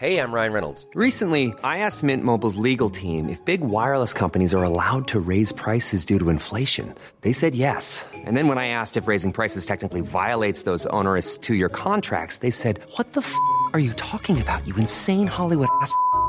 Hey, I'm Ryan Reynolds. Recently, I asked Mint Mobile's legal team if big wireless companies are allowed to raise prices due to inflation. They said yes. And then when I asked if raising prices technically violates those onerous two year contracts, they said, What the f are you talking about, you insane Hollywood ass?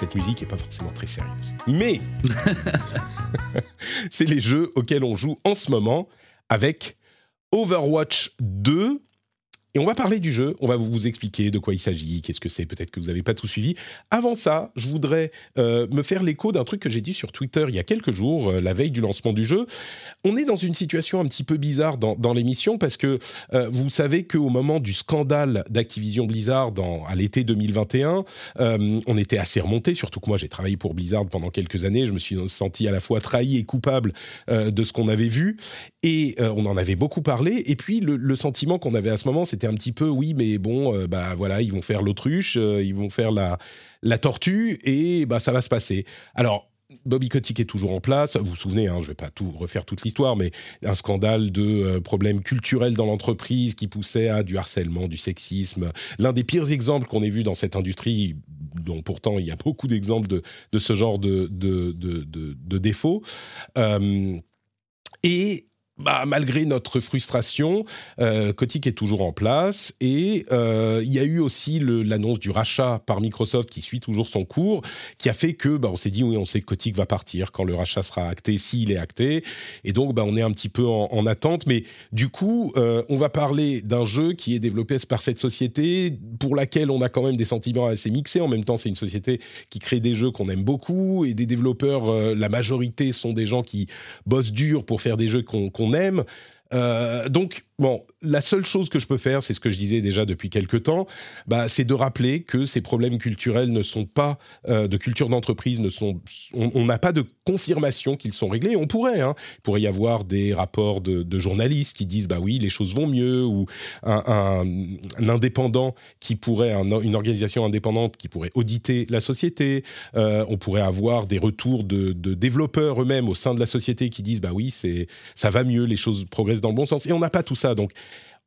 cette musique est pas forcément très sérieuse. Mais <laughs> c'est les jeux auxquels on joue en ce moment avec Overwatch 2. Et on va parler du jeu, on va vous expliquer de quoi il s'agit, qu'est-ce que c'est, peut-être que vous n'avez pas tout suivi. Avant ça, je voudrais euh, me faire l'écho d'un truc que j'ai dit sur Twitter il y a quelques jours, euh, la veille du lancement du jeu. On est dans une situation un petit peu bizarre dans, l'émission parce que euh, vous savez qu'au moment du scandale d'Activision Blizzard à l'été 2021, euh, on était assez remonté, surtout que moi j'ai travaillé pour Blizzard pendant quelques années, je me suis senti à la fois trahi et coupable de ce qu'on avait vu et euh, on en avait beaucoup parlé. Et puis le, sentiment qu'on avait à ce moment, c'était un petit peu oui, mais bon, euh, bah voilà, ils vont faire l'autruche, euh, ils vont faire la, tortue et bah ça va se passer. Alors Bobby Kotick est toujours en place. Vous vous souvenez, hein, je ne vais pas tout refaire toute l'histoire, mais un scandale de problèmes culturels dans l'entreprise qui poussait à du harcèlement, du sexisme. L'un des pires exemples qu'on ait vu dans cette industrie, dont pourtant il y a beaucoup d'exemples de, ce genre de, de, défauts. Et bah, malgré notre frustration, euh, Kotick est toujours en place et euh, il y a eu aussi l'annonce du rachat par Microsoft qui suit toujours son cours, qui a fait que bah, on s'est dit oui, on sait que Kotick va partir quand le rachat sera acté, s'il est acté, et donc bah, on est un petit peu en, en attente. Mais du coup, euh, on va parler d'un jeu qui est développé par cette société pour laquelle on a quand même des sentiments assez mixés. En même temps, c'est une société qui crée des jeux qu'on aime beaucoup et des développeurs. euh, la majorité sont des gens qui bossent dur pour faire des jeux qu'on qu'on aime. Euh, donc, bon, la seule chose que je peux faire, c'est ce que je disais déjà depuis quelques temps, bah, c'est de rappeler que ces problèmes culturels ne sont pas, euh, de culture d'entreprise, ne sont, on n'a pas de confirmation qu'ils sont réglés. On pourrait, hein, il pourrait y avoir des rapports de, journalistes qui disent, bah oui, les choses vont mieux, ou un, indépendant qui pourrait, un- une organisation indépendante qui pourrait auditer la société. Euh, on pourrait avoir des retours de, de développeurs eux-mêmes au sein de la société qui disent, bah oui, c'est, ça va mieux, les choses progressent dans le bon sens. Et on n'a pas tout ça. Donc,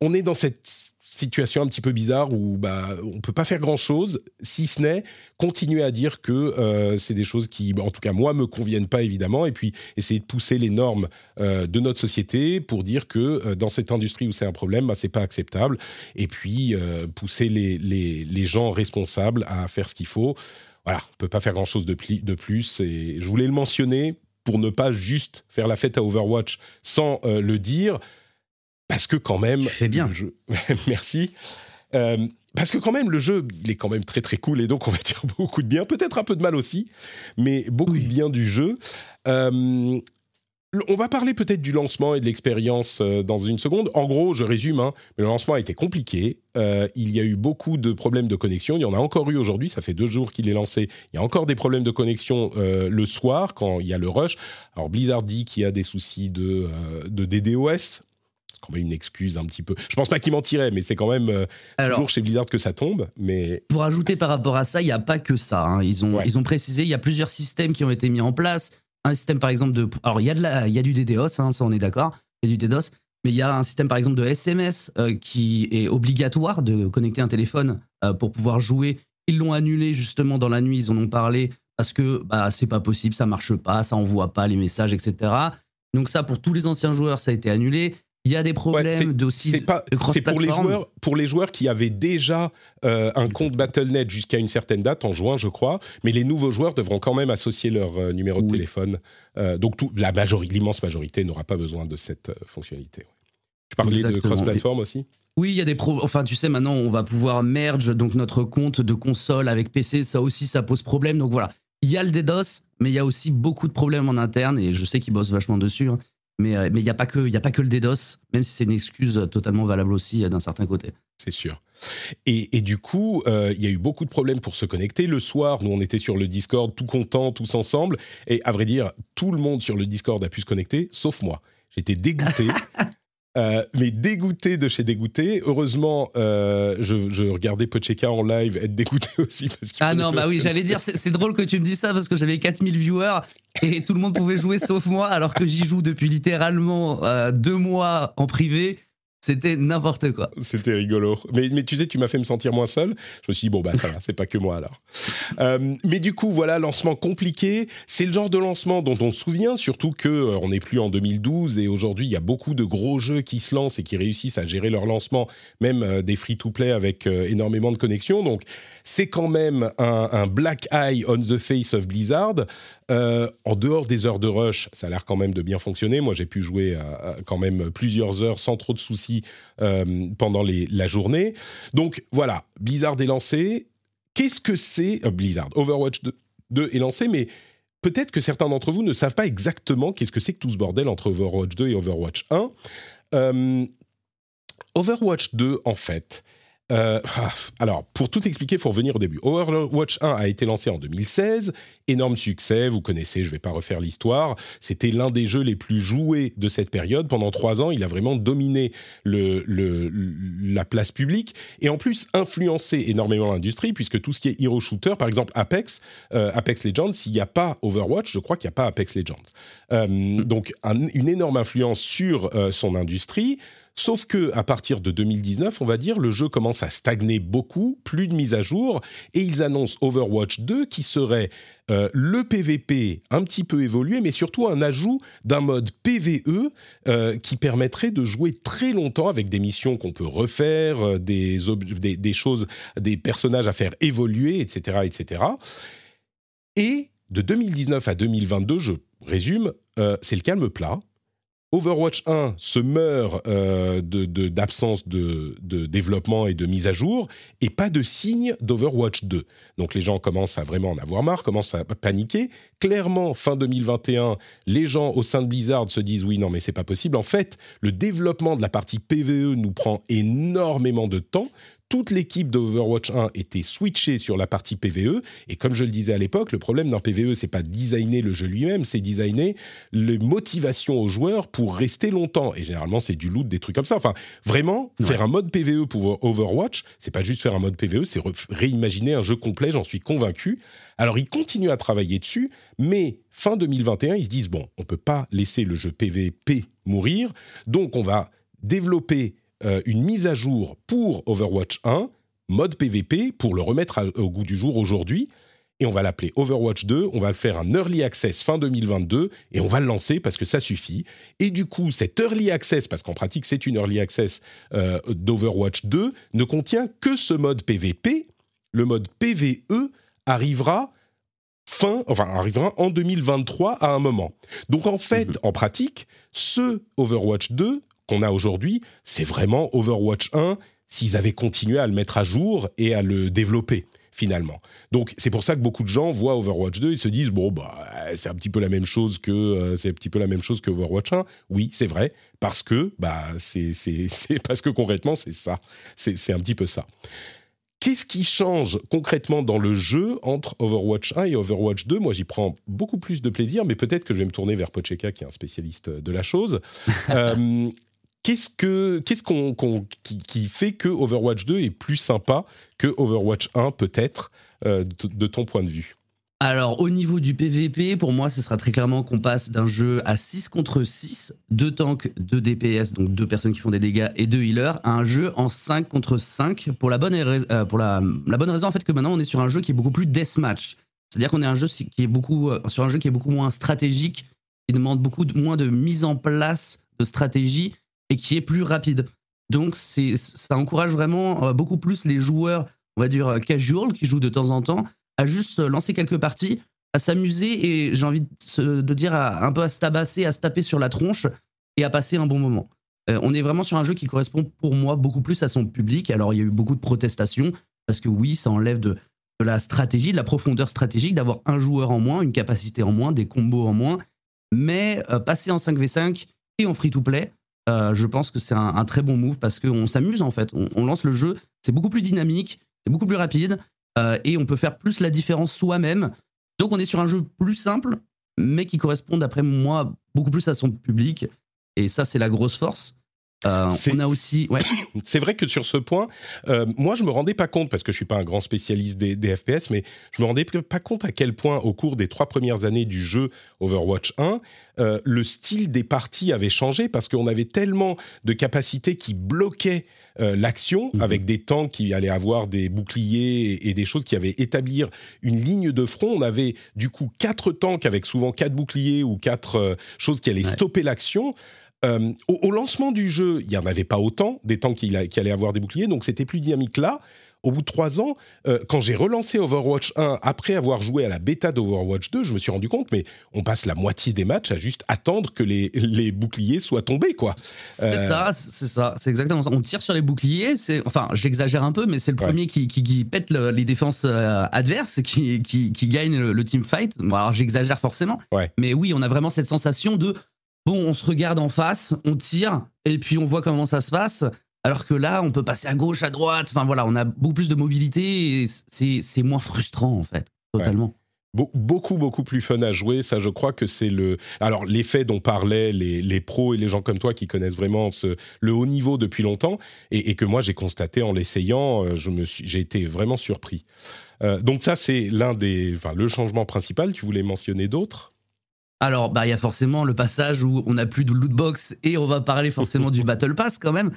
on est dans cette situation un petit peu bizarre où bah, on peut pas faire grand-chose, si ce n'est continuer à dire que euh, c'est des choses qui, en tout cas moi, me conviennent pas évidemment, et puis essayer de pousser les normes euh, de notre société pour dire que euh, dans cette industrie où c'est un problème, bah, c'est pas acceptable, et puis pousser les, gens responsables à faire ce qu'il faut. Voilà, on peut pas faire grand-chose de, de plus, et je voulais le mentionner pour ne pas juste faire la fête à Overwatch sans le dire parce que quand même. Tu fais bien. <laughs> Merci. Euh, parce que quand même, le jeu, il est quand même très très cool et donc on va <laughs> dire beaucoup de bien, peut-être un peu de mal aussi, mais beaucoup de bien du jeu. Euh, on va parler peut-être du lancement et de l'expérience euh, dans une seconde. En gros, je résume, hein, mais le lancement a été compliqué. il y a eu beaucoup de problèmes de connexion. Il y en a encore eu aujourd'hui. Ça fait deux jours qu'il est lancé. Il y a encore des problèmes de connexion le soir quand il y a le rush. Alors Blizzard dit qu'il y a des soucis de, de DDoS quand même une excuse un petit peu. Je pense pas qu'il mentirait, mais c'est quand même euh, toujours chez Blizzard que ça tombe. Mais pour ajouter par rapport à ça, il n'y a pas que ça. Hein. Ils ont ils ont précisé, il y a plusieurs systèmes qui ont été mis en place. Un système par exemple de, alors il y a de la, il y a du DDoS, hein, ça on est d'accord, il y a du DDoS, mais il y a un système par exemple de SMS euh, qui est obligatoire de connecter un téléphone euh, pour pouvoir jouer. Ils l'ont annulé justement dans la nuit, ils en ont parlé parce que bah c'est pas possible, ça marche pas, ça envoie pas les messages, etc. Donc ça, pour tous les anciens joueurs, ça a été annulé. Il y a des problèmes d'aussi. C'est pas. C'est pour les joueurs, pour les joueurs qui avaient déjà euh, un compte BattleNet jusqu'à une certaine date en juin, je crois. Mais les nouveaux joueurs devront quand même associer leur euh, numéro de téléphone. Euh, donc tout, la majorité, l'immense majorité n'aura pas besoin de cette fonctionnalité. Tu parlais de cross-platform aussi? Oui, il y a des pro enfin tu sais maintenant on va pouvoir merge donc notre compte de console avec PC, ça aussi ça pose problème. Donc voilà, il y a le DDoS, mais il y a aussi beaucoup de problèmes en interne et je sais qu'ils bossent vachement dessus. Hein. Mais euh, il n'y a, pas que, a pas que le DDoS, même si c'est une excuse totalement valable aussi euh, d'un certain côté. C'est sûr. Et, du coup, euh, il y a eu beaucoup de problèmes pour se connecter. Le soir, nous, on était sur le Discord, tout contents, tous ensemble. Et à vrai dire, tout le monde sur le Discord a pu se connecter, sauf moi. J'étais dégoûté. <laughs> Euh, mais dégoûté de chez dégoûté. Heureusement, euh, je, je, regardais Pocheka en live être dégoûté <laughs> aussi. Parce ah non, bah oui, j'allais dire, c'est drôle que tu me dis ça parce que j'avais 4000 viewers et tout le monde pouvait jouer sauf moi alors que j'y joue depuis littéralement euh, deux mois en privé. C'était n'importe quoi. C'était rigolo. Mais, tu sais, tu m'as fait me sentir moins seul. Je me suis dit, bon, bah ça va, c'est pas que moi alors. Euh, mais du coup, voilà, lancement compliqué. C'est le genre de lancement dont on se souvient, surtout que euh, on n'est plus en 2012 et aujourd'hui, il y a beaucoup de gros jeux qui se lancent et qui réussissent à gérer leur lancement, même euh, des free-to-play avec énormément de connexions. Donc, c'est quand même un, black eye on the face of Blizzard. Euh, en dehors des heures de rush, ça a l'air quand même de bien fonctionner. Moi, j'ai pu jouer quand même plusieurs heures sans trop de soucis euh, pendant la journée. Donc voilà, Blizzard est lancé. Qu'est-ce que c'est euh, Blizzard? Overwatch 2, est lancé, mais peut-être que certains d'entre vous ne savent pas exactement qu'est-ce que c'est que tout ce bordel entre Overwatch 2 et Overwatch 1. Overwatch 2, en fait, euh, ah, alors, pour tout expliquer, il faut revenir au début. Overwatch 1 a été lancé en 2016, énorme succès, vous connaissez, je ne vais pas refaire l'histoire. C'était l'un des jeux les plus joués de cette période. Pendant trois ans, il a vraiment dominé le, la place publique et en plus influencé énormément l'industrie, puisque tout ce qui est hero shooter, par exemple Apex, euh, Apex Legends, s'il n'y a pas Overwatch, je crois qu'il n'y a pas Apex Legends. Euh, hmm. donc, une énorme influence sur son industrie. Sauf que à partir de 2019, on va dire, le jeu commence à stagner beaucoup, plus de mise à jour, et ils annoncent Overwatch 2 qui serait euh, le PVP un petit peu évolué, mais surtout un ajout d'un mode PVE euh, qui permettrait de jouer très longtemps avec des missions qu'on peut refaire, euh, des, des, choses, des personnages à faire évoluer, etc., etc. Et de 2019 à 2022, je résume, c'est le calme plat. Overwatch 1 se meurt euh, d'absence de, développement et de mise à jour, et pas de signe d'Overwatch 2. Donc les gens commencent à vraiment en avoir marre, commencent à paniquer. Clairement, fin 2021, les gens au sein de Blizzard se disent oui, non, mais c'est pas possible. En fait, le développement de la partie PVE nous prend énormément de temps toute l'équipe d'Overwatch 1 était switchée sur la partie PVE. Et comme je le disais à l'époque, le problème d'un PVE, c'est pas designer le jeu lui-même, c'est designer les motivations aux joueurs pour rester longtemps. Et généralement, c'est du loot, des trucs comme ça. Enfin, vraiment, faire un mode PVE pour Overwatch, c'est pas juste faire un mode PVE, c'est réimaginer un jeu complet, j'en suis convaincu. Alors, ils continuent à travailler dessus, mais fin 2021, ils se disent bon, on peut pas laisser le jeu PVP mourir, donc on va développer euh, une mise à jour pour Overwatch 1, mode PVP, pour le remettre à- au goût du jour aujourd'hui. Et on va l'appeler Overwatch 2, on va le faire un Early Access fin 2022, et on va le lancer parce que ça suffit. Et du coup, cet Early Access, parce qu'en pratique c'est une Early Access euh, d'Overwatch 2, ne contient que ce mode PVP. Le mode PVE arrivera fin, enfin arrivera en 2023 à un moment. Donc en fait, Mhm. en pratique, ce Overwatch 2 qu'on a aujourd'hui, c'est vraiment Overwatch 1 s'ils avaient continué à le mettre à jour et à le développer finalement. Donc c'est pour ça que beaucoup de gens voient Overwatch 2 et se disent bon bah c'est un petit peu la même chose que euh, c'est un petit peu la même chose que Overwatch 1. Oui, c'est vrai parce que bah c'est c'est <laughs> c'est parce que concrètement c'est ça. C'est c'est un petit peu ça. Qu'est-ce qui change concrètement dans le jeu entre Overwatch 1 et Overwatch 2 Moi, j'y prends beaucoup plus de plaisir, mais peut-être que je vais me tourner vers Pocheka, qui est un spécialiste de la chose. <laughs> Euh, Qu'est-ce que qu'est-ce qu'on qui, fait que Overwatch 2 est plus sympa que Overwatch 1 peut-être euh, de, ton point de vue? Alors, au niveau du PVP, pour moi, ce sera très clairement qu'on passe d'un jeu à 6 contre 6, deux tanks, deux DPS, donc deux personnes qui font des dégâts et deux healers, à un jeu en 5 contre 5, pour la bonne, euh, pour la, la bonne raison, en fait, que maintenant, on est sur un jeu qui est beaucoup plus deathmatch. C'est-à-dire qu'on est un jeu qui est beaucoup, euh, sur un jeu qui est beaucoup moins stratégique, qui demande beaucoup de- moins de mise en place de stratégie et qui est plus rapide. Donc, c'est, ça encourage vraiment euh, beaucoup plus les joueurs, on va dire, euh, casual, qui jouent de temps en temps, à juste euh, lancer quelques parties, à s'amuser et j'ai envie de, dire à- un peu à se tabasser, à se taper sur la tronche et à passer un bon moment. On est vraiment sur un jeu qui correspond pour moi beaucoup plus à son public. Alors il y a eu beaucoup de protestations parce que oui, ça enlève de, la stratégie, de la profondeur stratégique, d'avoir un joueur en moins, une capacité en moins, des combos en moins. Mais passer en 5v5 et en free-to-play, euh, je pense que c'est un, très bon move parce qu'on s'amuse en fait. On, on lance le jeu, c'est beaucoup plus dynamique, c'est beaucoup plus rapide euh, et on peut faire plus la différence soi-même. Donc on est sur un jeu plus simple, mais qui correspond d'après moi beaucoup plus à son public. Et ça, c'est la grosse force. Euh, C'est- on a aussi. Ouais. <coughs> C'est vrai que sur ce point, euh, moi je me rendais pas compte parce que je suis pas un grand spécialiste des, des FPS, mais je me rendais pas compte à quel point au cours des trois premières années du jeu Overwatch 1, euh, le style des parties avait changé parce qu'on avait tellement de capacités qui bloquaient l'action Mhm. avec des tanks qui allaient avoir des boucliers et, et des choses qui avaient établir une ligne de front. On avait du coup quatre tanks avec souvent quatre boucliers ou quatre choses qui allaient Ouais. stopper l'action. Euh, au, au lancement du jeu, il n'y en avait pas autant, des tanks qui, qui allaient avoir des boucliers, donc c'était plus dynamique là. Au bout de trois ans, euh, quand j'ai relancé Overwatch 1, après avoir joué à la bêta d'Overwatch 2, je me suis rendu compte, mais on passe la moitié des matchs à juste attendre que les, les boucliers soient tombés, quoi. C'est Euh, ça, c'est ça, c'est exactement ça. On tire sur les boucliers, c'est, enfin, j'exagère un peu, mais c'est le Ouais. premier qui, qui, qui pète le- les défenses adverses, qui, qui, qui gagne le, le team fight. Bon, alors j'exagère forcément, Ouais. mais oui, on a vraiment cette sensation de bon, on se regarde en face, on tire, et puis on voit comment ça se passe. Alors que là, on peut passer à gauche, à droite. Enfin voilà, on a beaucoup plus de mobilité et c'est, moins frustrant en fait, totalement. Be- beaucoup, beaucoup plus fun à jouer. Ça, je crois que c'est le. Alors, l'effet dont parlaient les, les pros et les gens comme toi qui connaissent vraiment le haut niveau depuis longtemps et, que moi j'ai constaté en l'essayant, euh, j'ai été vraiment surpris. Euh, donc ça, c'est l'un des, enfin, le changement principal. Tu voulais mentionner d'autres? Alors, bah, il y a forcément le passage où on n'a plus de loot box et on va parler forcément du <laughs> Battle Pass quand même,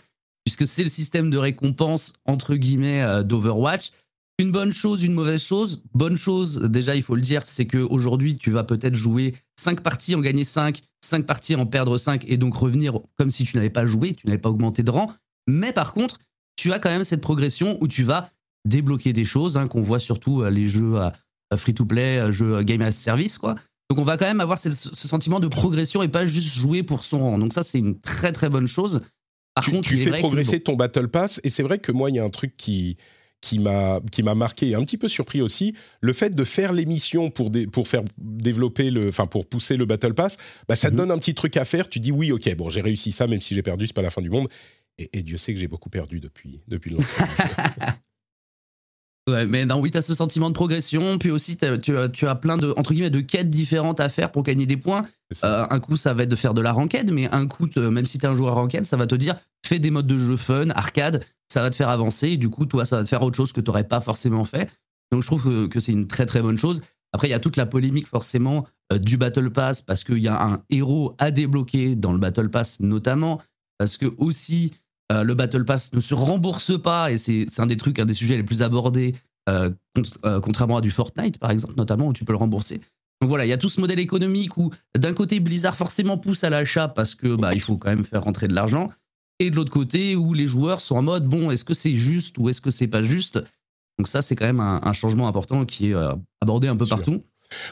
puisque c'est le système de récompense entre guillemets euh, d'Overwatch. Une bonne chose, une mauvaise chose? Bonne chose, déjà, il faut le dire, c'est qu'aujourd'hui, tu vas peut-être jouer 5 parties, en gagner 5, 5 parties, en perdre 5, et donc revenir comme si tu n'avais pas joué, tu n'avais pas augmenté de rang. Mais par contre, tu as quand même cette progression où tu vas débloquer des choses, hein, qu'on voit surtout euh, les jeux à free-to-play, euh, jeux game as service, quoi. Donc on va quand même avoir ce, ce sentiment de progression et pas juste jouer pour son rang. Donc ça, c'est une très très bonne chose. Par tu, contre, tu fais que, progresser ton Battle Pass et c'est vrai que moi il y a un truc qui qui m'a qui m'a marqué et un petit peu surpris aussi le fait de faire l'émission pour dé- pour faire développer le enfin pour pousser le Battle Pass bah ça te Mhm. donne un petit truc à faire tu dis oui ok bon j'ai réussi ça même si j'ai perdu c'est pas la fin du monde et, et Dieu sait que j'ai beaucoup perdu depuis depuis le lancement. <laughs> Ouais, mais non, oui, tu as ce sentiment de progression. Puis aussi, tu as, tu as plein de, entre guillemets, de quêtes différentes à faire pour gagner des points. Euh, un coup, ça va être de faire de la ranked, mais un coup, te- même si tu es un joueur ranked, ça va te dire fais des modes de jeu fun, arcade, ça va te faire avancer. Et du coup, toi, ça va te faire autre chose que tu n'aurais pas forcément fait. Donc, je trouve que, que c'est une très très bonne chose. Après, il y a toute la polémique forcément euh, du Battle Pass parce qu'il y a un héros à débloquer dans le Battle Pass notamment. Parce que aussi, Euh, le Battle Pass ne se rembourse pas et c'est un des trucs, un des sujets les plus abordés, euh, euh, contrairement à du Fortnite par exemple, notamment où tu peux le rembourser. Donc voilà, il y a tout ce modèle économique où d'un côté Blizzard forcément pousse à l'achat parce que bah il faut quand même faire rentrer de l'argent, et de l'autre côté où les joueurs sont en mode bon est-ce que c'est juste ou est-ce que c'est pas juste? Donc ça c'est quand même un, un changement important qui est abordé un peu sûr. partout.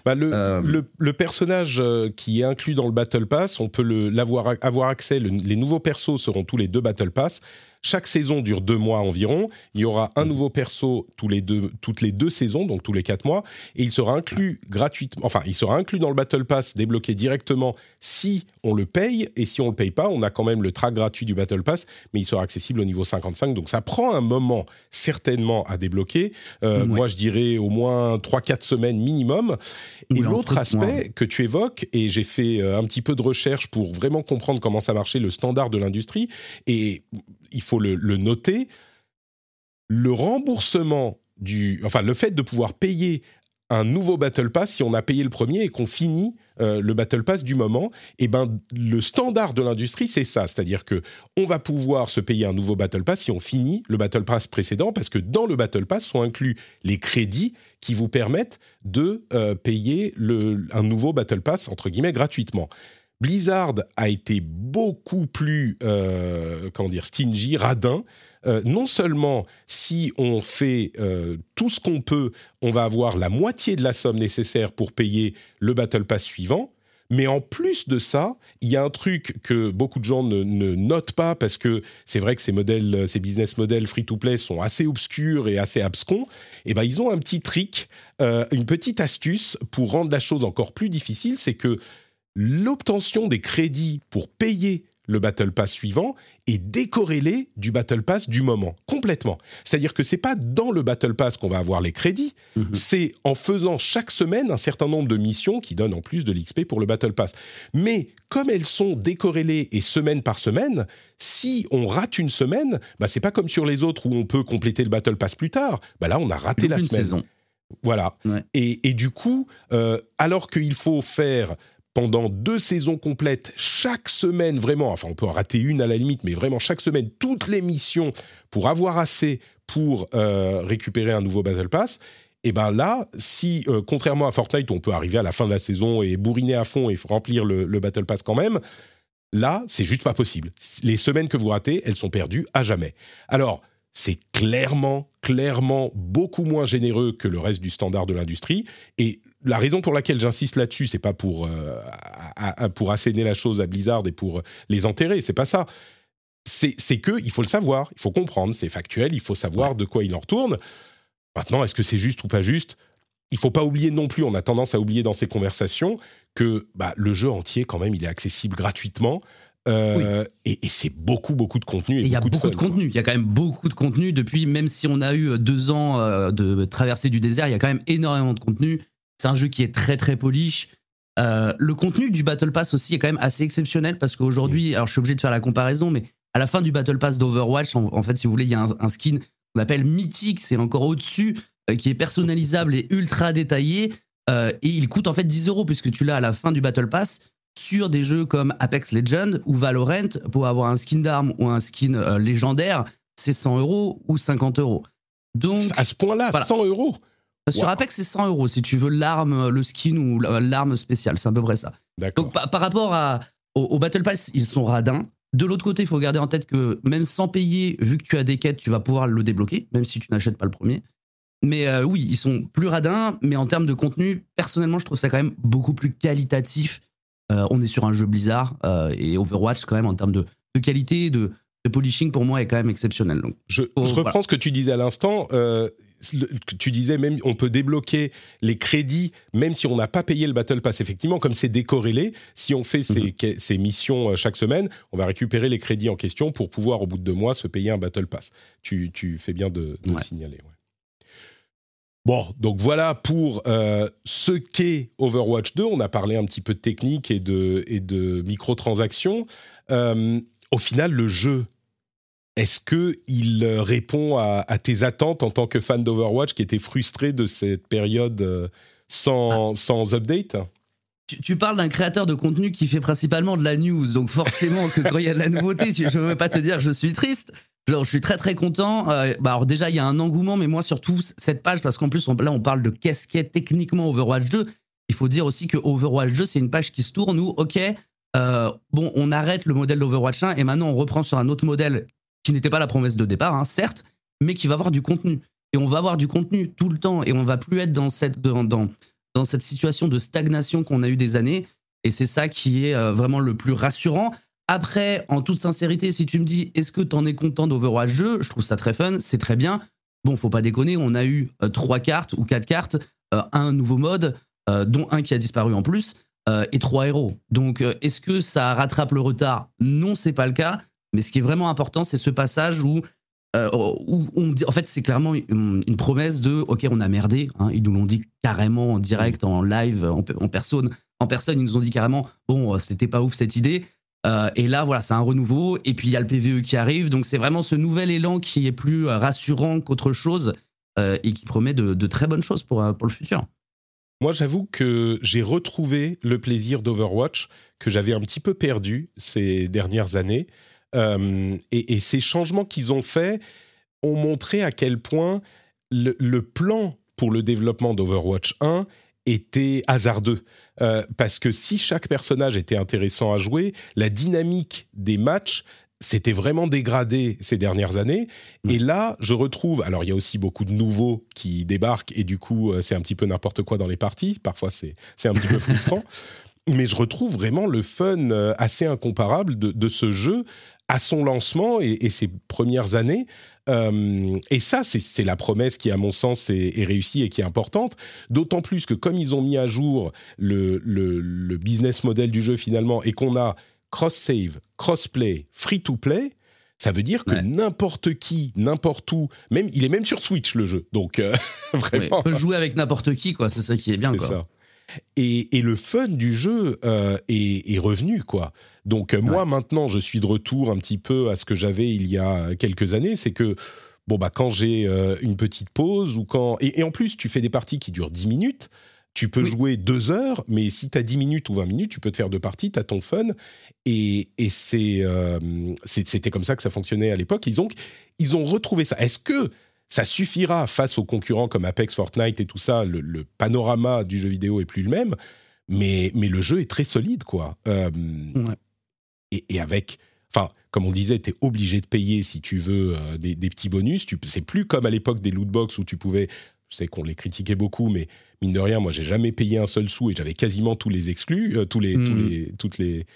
Bah, le, Euh, le, le personnage euh, qui est inclus dans le Battle Pass, on peut le- l'avoir avoir accès. le- les nouveaux persos seront tous les deux Battle Pass. Chaque saison dure deux mois environ. Il y aura un nouveau perso tous les deux, toutes les deux saisons, donc tous les quatre mois, et il sera inclus gratuitement. Enfin, il sera inclus dans le Battle Pass, débloqué directement si on le paye, et si on le paye pas, on a quand même le track gratuit du Battle Pass, mais il sera accessible au niveau 55. Donc ça prend un moment certainement à débloquer. Euh, Ouais. Moi, je dirais au moins 3-4 semaines minimum. Et l'autre aspect que tu évoques, et j'ai fait euh, un petit peu de recherche pour vraiment comprendre comment ça marchait, le standard de l'industrie, et il faut le, noter, le remboursement du... Enfin, le fait de pouvoir payer un nouveau Battle Pass, si on a payé le premier et qu'on finit euh, le Battle Pass du moment, et ben le standard de l'industrie c'est ça, c'est-à-dire que on va pouvoir se payer un nouveau Battle Pass si on finit le Battle Pass précédent, parce que dans le Battle Pass sont inclus les crédits qui vous permettent de euh, payer le, un nouveau Battle Pass entre guillemets gratuitement. Blizzard a été beaucoup plus, euh, comment dire, stingy, radin. Euh, non seulement si on fait euh, tout ce qu'on peut, on va avoir la moitié de la somme nécessaire pour payer le Battle Pass suivant, mais en plus de ça, il y a un truc que beaucoup de gens ne, notent pas parce que c'est vrai que ces modèles, ces business models free-to-play sont assez obscurs et assez abscons. Et ben ils ont un petit trick, une petite astuce pour rendre la chose encore plus difficile, c'est que l'obtention des crédits pour payer le Battle Pass suivant est décorrélée du Battle Pass du moment, complètement. C'est-à-dire que c'est pas dans le Battle Pass qu'on va avoir les crédits, Mhm. c'est en faisant chaque semaine un certain nombre de missions qui donnent en plus de l'XP pour le Battle Pass. Mais comme elles sont décorrélées et semaine par semaine, si on rate une semaine, bah c'est pas comme sur les autres où on peut compléter le Battle Pass plus tard. Bah là, on a raté la semaine. saison. Voilà. Ouais. Et, et du coup, euh, alors qu'il faut faire pendant deux saisons complètes, chaque semaine vraiment, enfin on peut en rater une à la limite, mais vraiment chaque semaine, toutes les missions pour avoir assez pour euh, récupérer un nouveau Battle Pass, et ben là, si euh, contrairement à Fortnite, on peut arriver à la fin de la saison et bourriner à fond et remplir le, le Battle Pass quand même, là, c'est juste pas possible. Les semaines que vous ratez, elles sont perdues à jamais. Alors, c'est clairement, clairement beaucoup moins généreux que le reste du standard de l'industrie. Et la raison pour laquelle j'insiste là-dessus, c'est pas pour, euh, à- à- pour asséner la chose à Blizzard et pour les enterrer, c'est pas ça. C'est c'est que il faut le savoir, il faut comprendre, c'est factuel, il faut savoir de quoi il en retourne. Maintenant, est-ce que c'est juste ou pas juste? Il faut pas oublier non plus, on a tendance à oublier dans ces conversations que bah, le jeu entier, quand même, il est accessible gratuitement. Euh, et, et c'est beaucoup, beaucoup de contenu. Il y a beaucoup fun, de contenu. Il y a quand même beaucoup de contenu depuis, même si on a eu euh, deux ans euh, de traversée du désert, il y a quand même énormément de contenu. C'est un jeu qui est très très polish. Euh, le contenu du Battle Pass aussi est quand même assez exceptionnel parce qu'aujourd'hui, alors je suis obligé de faire la comparaison, mais à la fin du Battle Pass d'Overwatch, en, en fait, si vous voulez, il y a un, un skin qu'on appelle mythique, c'est encore au-dessus, euh, qui est personnalisable et ultra détaillé. euh, et il coûte en fait 10 euros puisque tu l'as à la fin du Battle Pass sur des jeux comme Apex Legends ou Valorant pour avoir un skin d'arme ou un skin légendaire, c'est 100 euros ou 50 euros. Donc, À ce point-là, Voilà. 100 euros? Sur Wow. Apex, c'est 100 euros si tu veux l'arme, le skin ou la- l'arme spéciale. C'est à peu près ça. Donc, par, par rapport à, au, au Battle Pass, ils sont radins. De l'autre côté, il faut garder en tête que même sans payer, vu que tu as des quêtes, tu vas pouvoir le débloquer, même si tu n'achètes pas le premier. Mais euh, oui, ils sont plus radins, mais en termes de contenu, personnellement, je trouve ça quand même beaucoup plus qualitatif. Euh, on est sur un jeu Blizzard euh, et Overwatch, quand même, en termes de, de qualité, de, de polishing, pour moi, est quand même exceptionnel. Donc, Je, Oh, je reprends voilà. ce que tu disais à l'instant. euh, le- tu disais même on peut débloquer les crédits même si on n'a pas payé le Battle Pass. Effectivement, comme c'est décorrélé, si on fait ces, Mhm. missions euh, chaque semaine, on va récupérer les crédits en question pour pouvoir au bout de deux mois se payer un Battle Pass. Tu, tu fais bien de, de le signaler. ouais. Bon, donc voilà pour euh, ce qu'est Overwatch 2. On a parlé un petit peu de technique et de, et de microtransactions. Euh, au final, le jeu, est-ce que il euh, répond à, à tes attentes en tant que fan d'Overwatch qui était frustré de cette période euh, sans, sans update? Tu, tu parles d'un créateur de contenu qui fait principalement de la news, donc forcément que quand il y a de la nouveauté, tu- je ne veux pas te dire que je suis triste. Genre, je suis très très content. Euh, bah alors déjà, il y a un engouement, mais moi surtout cette page, parce qu'en plus on- là on parle de qu'est-ce qu'est techniquement Overwatch 2. Il faut dire aussi que Overwatch 2, c'est une page qui se tourne où, ok, euh, bon, on arrête le modèle d'Overwatch 1 et maintenant on reprend sur un autre modèle qui n'était pas la promesse de départ, hein, certes, mais qui va avoir du contenu. Et on va avoir du contenu tout le temps et on va plus être dans cette, dans, dans, cette situation de stagnation qu'on a eu des années. Et c'est ça qui est euh, vraiment le plus rassurant. Après, en toute sincérité, si tu me dis est-ce que tu en es content d'Overwatch 2, je trouve ça très fun, c'est très bien. Bon, faut pas déconner, on a eu euh, trois cartes ou quatre cartes, euh, un nouveau mode, euh, dont un qui a disparu en plus, et trois héros. Donc, est-ce que ça rattrape le retard? Non, c'est pas le cas. Mais ce qui est vraiment important, c'est ce passage où, euh, où on dit, en fait, c'est clairement une, une promesse de, ok, on a merdé. hein, ils nous l'ont dit carrément en direct, en live, en, pe- en personne. En personne, ils nous ont dit carrément, bon, euh, c'était pas ouf cette idée. Euh, et là, voilà, c'est un renouveau. Et puis il y a le PVE qui arrive. Donc c'est vraiment ce nouvel élan qui est plus rassurant qu'autre chose euh, et qui promet de, de très bonnes choses pour, pour le futur. Moi, j'avoue que j'ai retrouvé le plaisir d'Overwatch que j'avais un petit peu perdu ces dernières années. Euh, et, et ces changements qu'ils ont faits ont montré à quel point le, le plan pour le développement d'Overwatch 1 était hasardeux. Euh, parce que si chaque personnage était intéressant à jouer, la dynamique des matchs s'était vraiment dégradée ces dernières années. Et là, je retrouve. Alors, il y a aussi beaucoup de nouveaux qui débarquent, et du coup, euh, c'est un petit peu n'importe quoi dans les parties. Parfois, c'est un petit peu <laughs> frustrant. Mais je retrouve vraiment le fun euh, assez incomparable de, de ce jeu à son lancement et, et ses premières années. Euh, et ça, c'est la promesse qui, à mon sens, est, est réussie et qui est importante. D'autant plus que comme ils ont mis à jour le, le- le business model du jeu finalement et qu'on a cross-save, cross-play, free-to-play, ça veut dire que Ouais. n'importe qui, n'importe où, même il est même sur Switch le jeu. Donc euh, <laughs> vraiment, on peut jouer avec n'importe qui, quoi. C'est ça qui est bien, c'est ça. Et, et le fun du jeu euh, est, est revenu, quoi. Donc euh, moi, maintenant, je suis de retour un petit peu à ce que j'avais il y a quelques années. C'est que, bon, bah, quand j'ai euh, une petite pause ou quand... Et, et en plus, tu fais des parties qui durent 10 minutes. Tu peux Oui. jouer deux heures, mais si tu as 10 minutes ou 20 minutes, tu peux te faire deux parties, tu as ton fun. Et, et c'est, euh, c'est- c'était comme ça que ça fonctionnait à l'époque. Ils ont, ils ont retrouvé ça. Est-ce que ça suffira face aux concurrents comme Apex, Fortnite et tout ça Le, le panorama du jeu vidéo est plus le même, mais, mais le jeu est très solide, quoi. Euh, Ouais. et, et avec, enfin, comme on disait, tu es obligé de payer si tu veux euh, des, des petits bonus. Tu, c'est plus comme à l'époque des lootbox où tu pouvais. Je sais qu'on les critiquait beaucoup, mais mine de rien, moi, j'ai jamais payé un seul sou et j'avais quasiment tous les exclus, euh, tous les, tous Mhm. les, toutes les,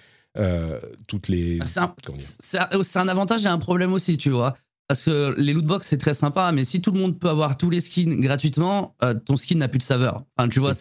toutes les. Un, comment dire c'est un- c'est un avantage et un problème aussi, tu vois. Parce que les lootbox, c'est très sympa, mais si tout le monde peut avoir tous les skins gratuitement, euh, ton skin n'a plus de saveur. Enfin, tu vois,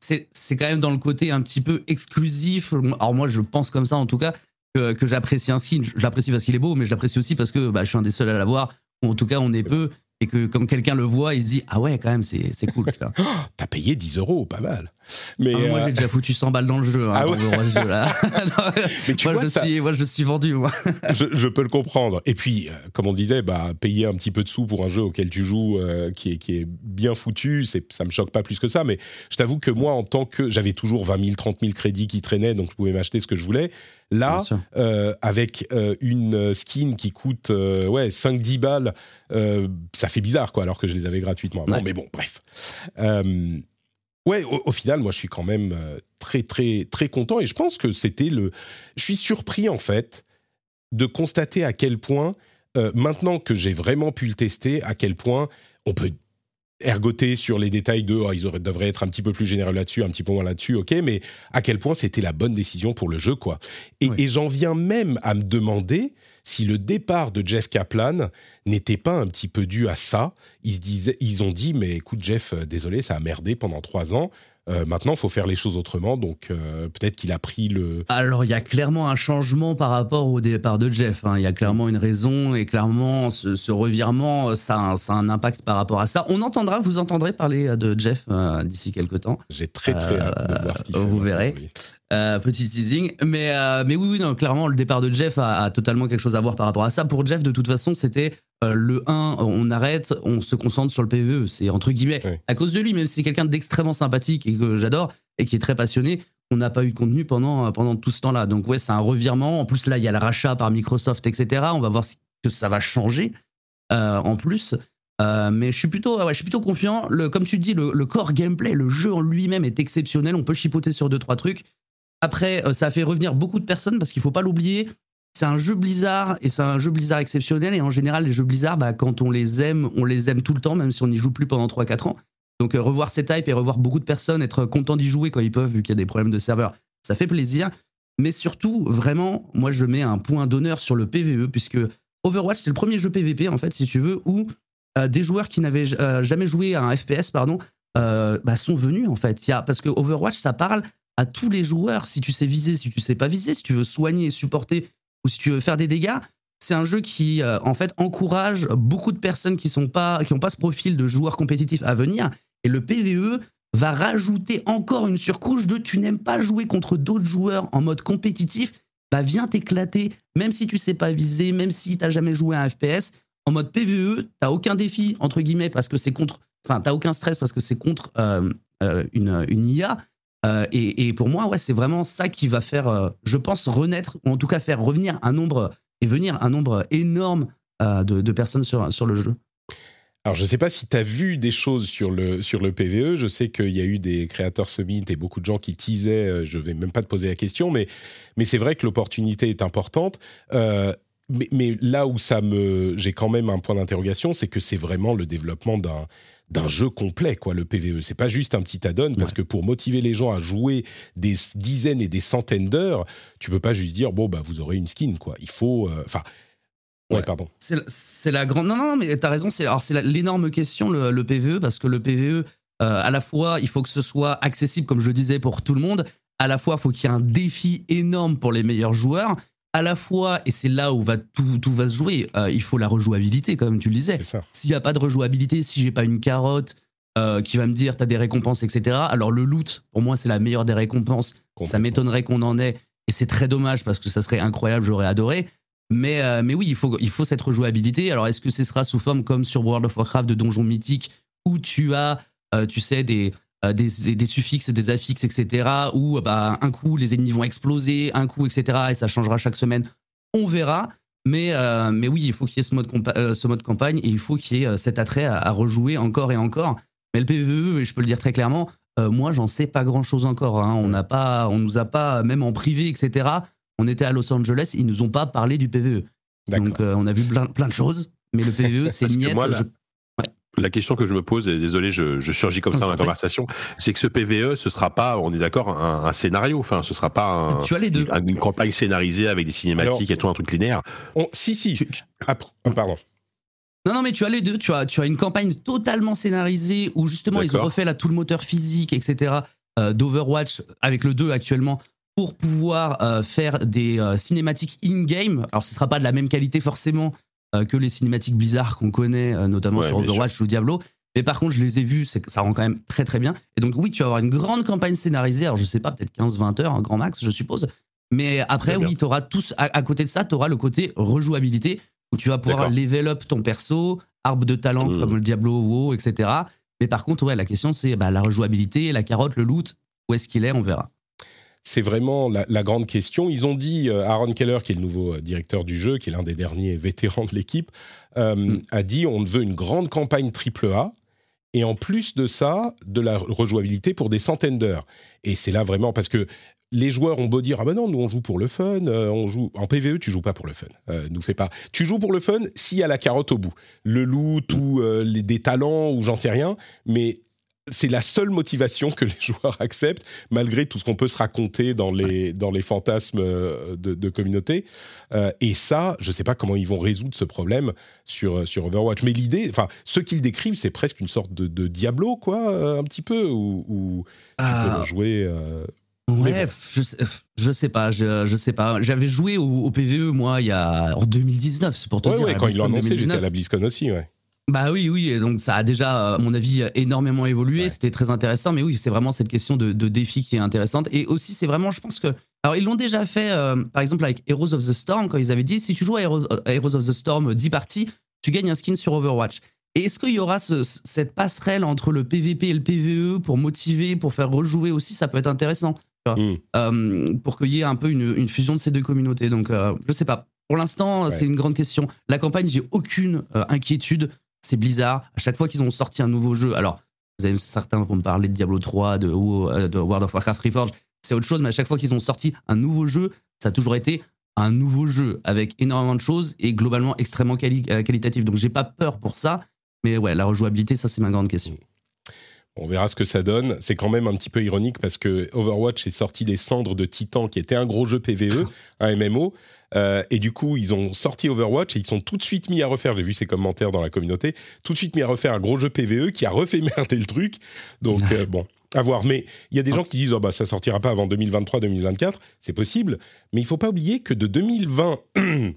C'est quand même dans le côté un petit peu exclusif. Alors moi, je pense comme ça en tout cas que, que j'apprécie un skin. Je l'apprécie parce qu'il est beau, mais je l'apprécie aussi parce que bah, je suis un des seuls à l'avoir. Ou en tout cas, on est peu. Et que comme quelqu'un le voit, il se dit ah ouais, quand même, c'est c'est cool. vois. <gasps> T'as payé 10 euros, pas mal. Mais, Ah, moi, euh, j'ai déjà foutu 100 balles dans le jeu. hein, Ah dans ouais le Overwatch 2, là. <laughs> <laughs> mais tu moi, vois, je ça, suis, moi, je suis vendu. Moi. <laughs> je, je peux le comprendre. Et puis, euh, comme on disait, bah, payer un petit peu de sous pour un jeu auquel tu joues, euh, qui, est, qui est bien foutu, c'est, ça me choque pas plus que ça. Mais je t'avoue que moi, en tant que. J'avais toujours 20 000, 30 000 crédits qui traînaient, donc je pouvais m'acheter ce que je voulais. Là, euh, avec euh, une skin qui coûte euh, ouais, 5-10 balles, ça fait bizarre, quoi, alors que je les avais gratuitement avant. Ouais. Mais bon, bref. Ouais, au, au final, moi, je suis quand même très, très, très content. Et je pense que c'était le. Je suis surpris, en fait, de constater à quel point, maintenant que j'ai vraiment pu le tester, à quel point on peut ergoter sur les détails de oh, ils auraient- devraient être un petit peu plus généreux là-dessus, un petit peu moins là-dessus, ok, mais à quel point c'était la bonne décision pour le jeu, quoi. Et, Oui. et j'en viens même à me demander si le départ de Jeff Kaplan n'était pas un petit peu dû à ça. Ils, se disaient, ils ont dit, mais écoute Jeff, euh, désolé, ça a merdé pendant trois ans. Euh, maintenant, il faut faire les choses autrement. Donc, euh, peut-être qu'il a pris le. Alors, il y a clairement un changement par rapport au départ de Jeff. hein. Il y a clairement une raison et clairement, ce, ce revirement, ça a, un, ça a un impact par rapport à ça. On entendra, vous entendrez parler euh, de Jeff euh, d'ici quelques temps. J'ai très très Euh, hâte de voir ce qu'il fait. vous verrez. lui. Euh, petit teasing. Mais, euh, mais oui, oui, non, clairement, le départ de Jeff a, a totalement quelque chose à voir par rapport à ça. Pour Jeff, de toute façon, c'était euh, le 1, on arrête, on se concentre sur le PVE. C'est entre guillemets, à cause de lui, même si c'est quelqu'un d'extrêmement sympathique et que j'adore et qui est très passionné, on n'a pas eu de contenu pendant, pendant tout ce temps-là. Donc ouais, c'est un revirement. En plus, là, il y a le rachat par Microsoft, etc. On va voir si que ça va changer en plus. mais je suis plutôt, ouais, je suis plutôt confiant. Le, comme tu dis, le, le core gameplay, le jeu en lui-même est exceptionnel. On peut chipoter sur deux trois trucs. Après, ça a fait revenir beaucoup de personnes parce qu'il faut pas l'oublier c'est un jeu Blizzard et c'est un jeu Blizzard exceptionnel. Et en général, les jeux Blizzard, bah, quand on les aime, on les aime tout le temps, même si on n'y joue plus pendant 3-4 ans. Donc euh, revoir ces types et revoir beaucoup de personnes être contents d'y jouer quand ils peuvent, vu qu'il y a des problèmes de serveur, ça fait plaisir. Mais surtout, vraiment, moi je mets un point d'honneur sur le PVE, puisque Overwatch, c'est le premier jeu PVP, en fait, si tu veux, où euh, des joueurs qui n'avaient euh, jamais joué à un FPS, pardon, bah, sont venus, en fait. Y a, parce que Overwatch, ça parle à tous les joueurs, si tu sais viser, si tu sais pas viser, si tu veux soigner et supporter ou si tu veux faire des dégâts, c'est un jeu qui euh, en fait encourage beaucoup de personnes qui sont pas qui n'ont pas ce profil de joueur compétitif à venir. Et le PVE va rajouter encore une surcouche de tu n'aimes pas jouer contre d'autres joueurs en mode compétitif, bah viens t'éclater même si tu sais pas viser, même si tu n'as jamais joué à un FPS, en mode PVE, tu n'as aucun défi entre guillemets parce que c'est contre enfin tu aucun stress parce que c'est contre euh, euh, une, une IA euh, et, pour moi, ouais, c'est vraiment ça qui va faire, euh, je pense, renaître, ou en tout cas faire revenir un nombre et venir un nombre énorme euh, de, personnes sur, sur le jeu. Alors, je ne sais pas si tu as vu des choses sur le, sur le PVE. Je sais qu'il y a eu des créateurs summit et beaucoup de gens qui teasaient. Je ne vais même pas te poser la question, mais, mais c'est vrai que l'opportunité est importante. mais, mais, là où ça me, j'ai quand même un point d'interrogation, c'est que c'est vraiment le développement d'un d'un jeu complet, quoi, le PVE. C'est pas juste un petit add-on, parce que pour motiver les gens à jouer des dizaines et des centaines d'heures, tu peux pas juste dire, bon, bah, vous aurez une skin, quoi. Il faut. Euh, enfin. ouais, pardon. C'est la grande. Non, non, mais t'as raison. C'est l'énorme question, le, PVE, parce que le PVE, euh, à la fois, il faut que ce soit accessible, comme je disais, pour tout le monde. À la fois, il faut qu'il y ait un défi énorme pour les meilleurs joueurs à la fois, et c'est là où va tout, tout, va se jouer, euh, il faut la rejouabilité, comme tu le disais. S'il n'y a pas de rejouabilité, si j'ai pas une carotte euh, qui va me dire tu as des récompenses, etc. Alors le loot, pour moi, c'est la meilleure des récompenses. Ça m'étonnerait qu'on en ait, et c'est très dommage parce que ça serait incroyable, j'aurais adoré. Mais, euh, mais oui, il faut, il faut cette rejouabilité. Alors est-ce que ce sera sous forme comme sur World of Warcraft de donjons mythiques où tu as, tu sais, des, des, des, suffixes, des affixes, etc. Où bah, un coup les ennemis vont exploser, un coup, etc. Et ça changera chaque semaine. On verra. Mais, euh, mais oui, il faut qu'il y ait ce mode, euh, ce mode campagne et il faut qu'il y ait cet attrait à, rejouer encore et encore. Mais le PVE, je peux le dire très clairement, moi, j'en sais pas grand chose encore. Hein. On n'a pas, on nous a pas, même en privé, etc. On était à Los Angeles, ils nous ont pas parlé du PVE. Donc, on a vu plein, plein de choses, mais le PVE, <laughs> c'est niette la question que je me pose, et désolé, je, surgis comme ça dans la conversation, c'est que ce PVE, ce sera pas, on est d'accord, un, scénario. Enfin, ce sera pas tu as les deux. une campagne scénarisée avec des cinématiques et tout, un truc linéaire. si, si. Ah, pardon. Non, non, mais tu as les deux. Tu as, tu as une campagne totalement scénarisée où justement ils ont refait là tout le moteur physique, etc. Euh, d'Overwatch avec le 2 actuellement pour pouvoir euh, faire des euh, cinématiques in-game. Alors, ce sera pas de la même qualité forcément que les cinématiques Blizzard qu'on connaît, euh, notamment sur Overwatch ou Diablo. Mais par contre, je les ai vus, ça rend quand même très très bien. Et donc, oui, tu vas avoir une grande campagne scénarisée. Alors, je sais pas, peut-être 15-20 heures, un grand max, je suppose. Mais après, oui, tu auras tous, à, côté de ça, tu auras le côté rejouabilité où tu vas pouvoir level up ton perso, arbre de talent mmh. comme le Diablo, WoW, etc. Mais par contre, ouais, la question, c'est bah, la rejouabilité, la carotte, le loot, où est-ce qu'il est, on verra c'est vraiment la, grande question. Ils ont dit, euh, Aaron Keller, qui est le nouveau euh, directeur du jeu, qui est l'un des derniers vétérans de l'équipe, euh, mm. a dit on veut une grande campagne AAA et en plus de ça, de la rejouabilité pour des centaines d'heures. Et c'est là vraiment parce que les joueurs ont beau dire ah ben non nous on joue pour le fun on joue en PVE tu joues pas pour le fun nous fais pas tu joues pour le fun s'il y a la carotte au bout le loot ou les, des talents ou j'en sais rien mais c'est la seule motivation que les <laughs> joueurs acceptent, malgré tout ce qu'on peut se raconter dans les, dans les fantasmes euh, de, communauté. Euh, et ça, je ne sais pas comment ils vont résoudre ce problème sur, sur Overwatch. Mais l'idée, enfin, ce qu'ils décrivent, c'est presque une sorte de, Diablo, quoi, euh, un petit peu, où, tu peux ah. jouer. Ouais, je, sais, je sais pas, je, je sais pas. J'avais joué au, PVE, moi, il y a, en 2019, c'est pour te dire. Ouais, quand ils l'ont annoncé, j'étais à la BlizzCon aussi, ouais. Bah oui, oui, donc ça a déjà, à mon avis, énormément évolué. C'était très intéressant, mais oui, c'est vraiment cette question de, défi qui est intéressante. Et aussi, c'est vraiment, je pense que. Alors, ils l'ont déjà fait, euh, par exemple, avec Heroes of the Storm, quand ils avaient dit si tu joues à Heroes, of the Storm 10 parties, tu gagnes un skin sur Overwatch. Et est-ce qu'il y aura cette passerelle entre le PVP et le PVE pour motiver, pour faire rejouer aussi Ça peut être intéressant. tu vois, Mm. euh, pour qu'il y ait un peu une, une fusion de ces deux communautés. Donc, euh, je sais pas. Pour l'instant, Ouais. c'est une grande question. La campagne, j'ai aucune euh, inquiétude. C'est Blizzard. À chaque fois qu'ils ont sorti un nouveau jeu, alors vous avez, certains vont me parler de Diablo 3, de, ou, euh, de World of Warcraft Reforged, c'est autre chose, mais à chaque fois qu'ils ont sorti un nouveau jeu, ça a toujours été un nouveau jeu avec énormément de choses et globalement extrêmement quali- euh, qualitatif. Donc j'ai pas peur pour ça, mais ouais, la rejouabilité, ça c'est ma grande question. On verra ce que ça donne. C'est quand même un petit peu ironique parce que Overwatch est sorti des cendres de Titan, qui était un gros jeu PVE, <laughs> un MMO. Euh, et du coup, ils ont sorti Overwatch et ils sont tout de suite mis à refaire. J'ai vu ces commentaires dans la communauté. Tout de suite mis à refaire un gros jeu PVE qui a refait <laughs> merder le truc. Donc euh, bon, à voir. Mais il y a des gens qui disent oh bah ça sortira pas avant 2023-2024. C'est possible, mais il faut pas oublier que de 2020, <clears throat>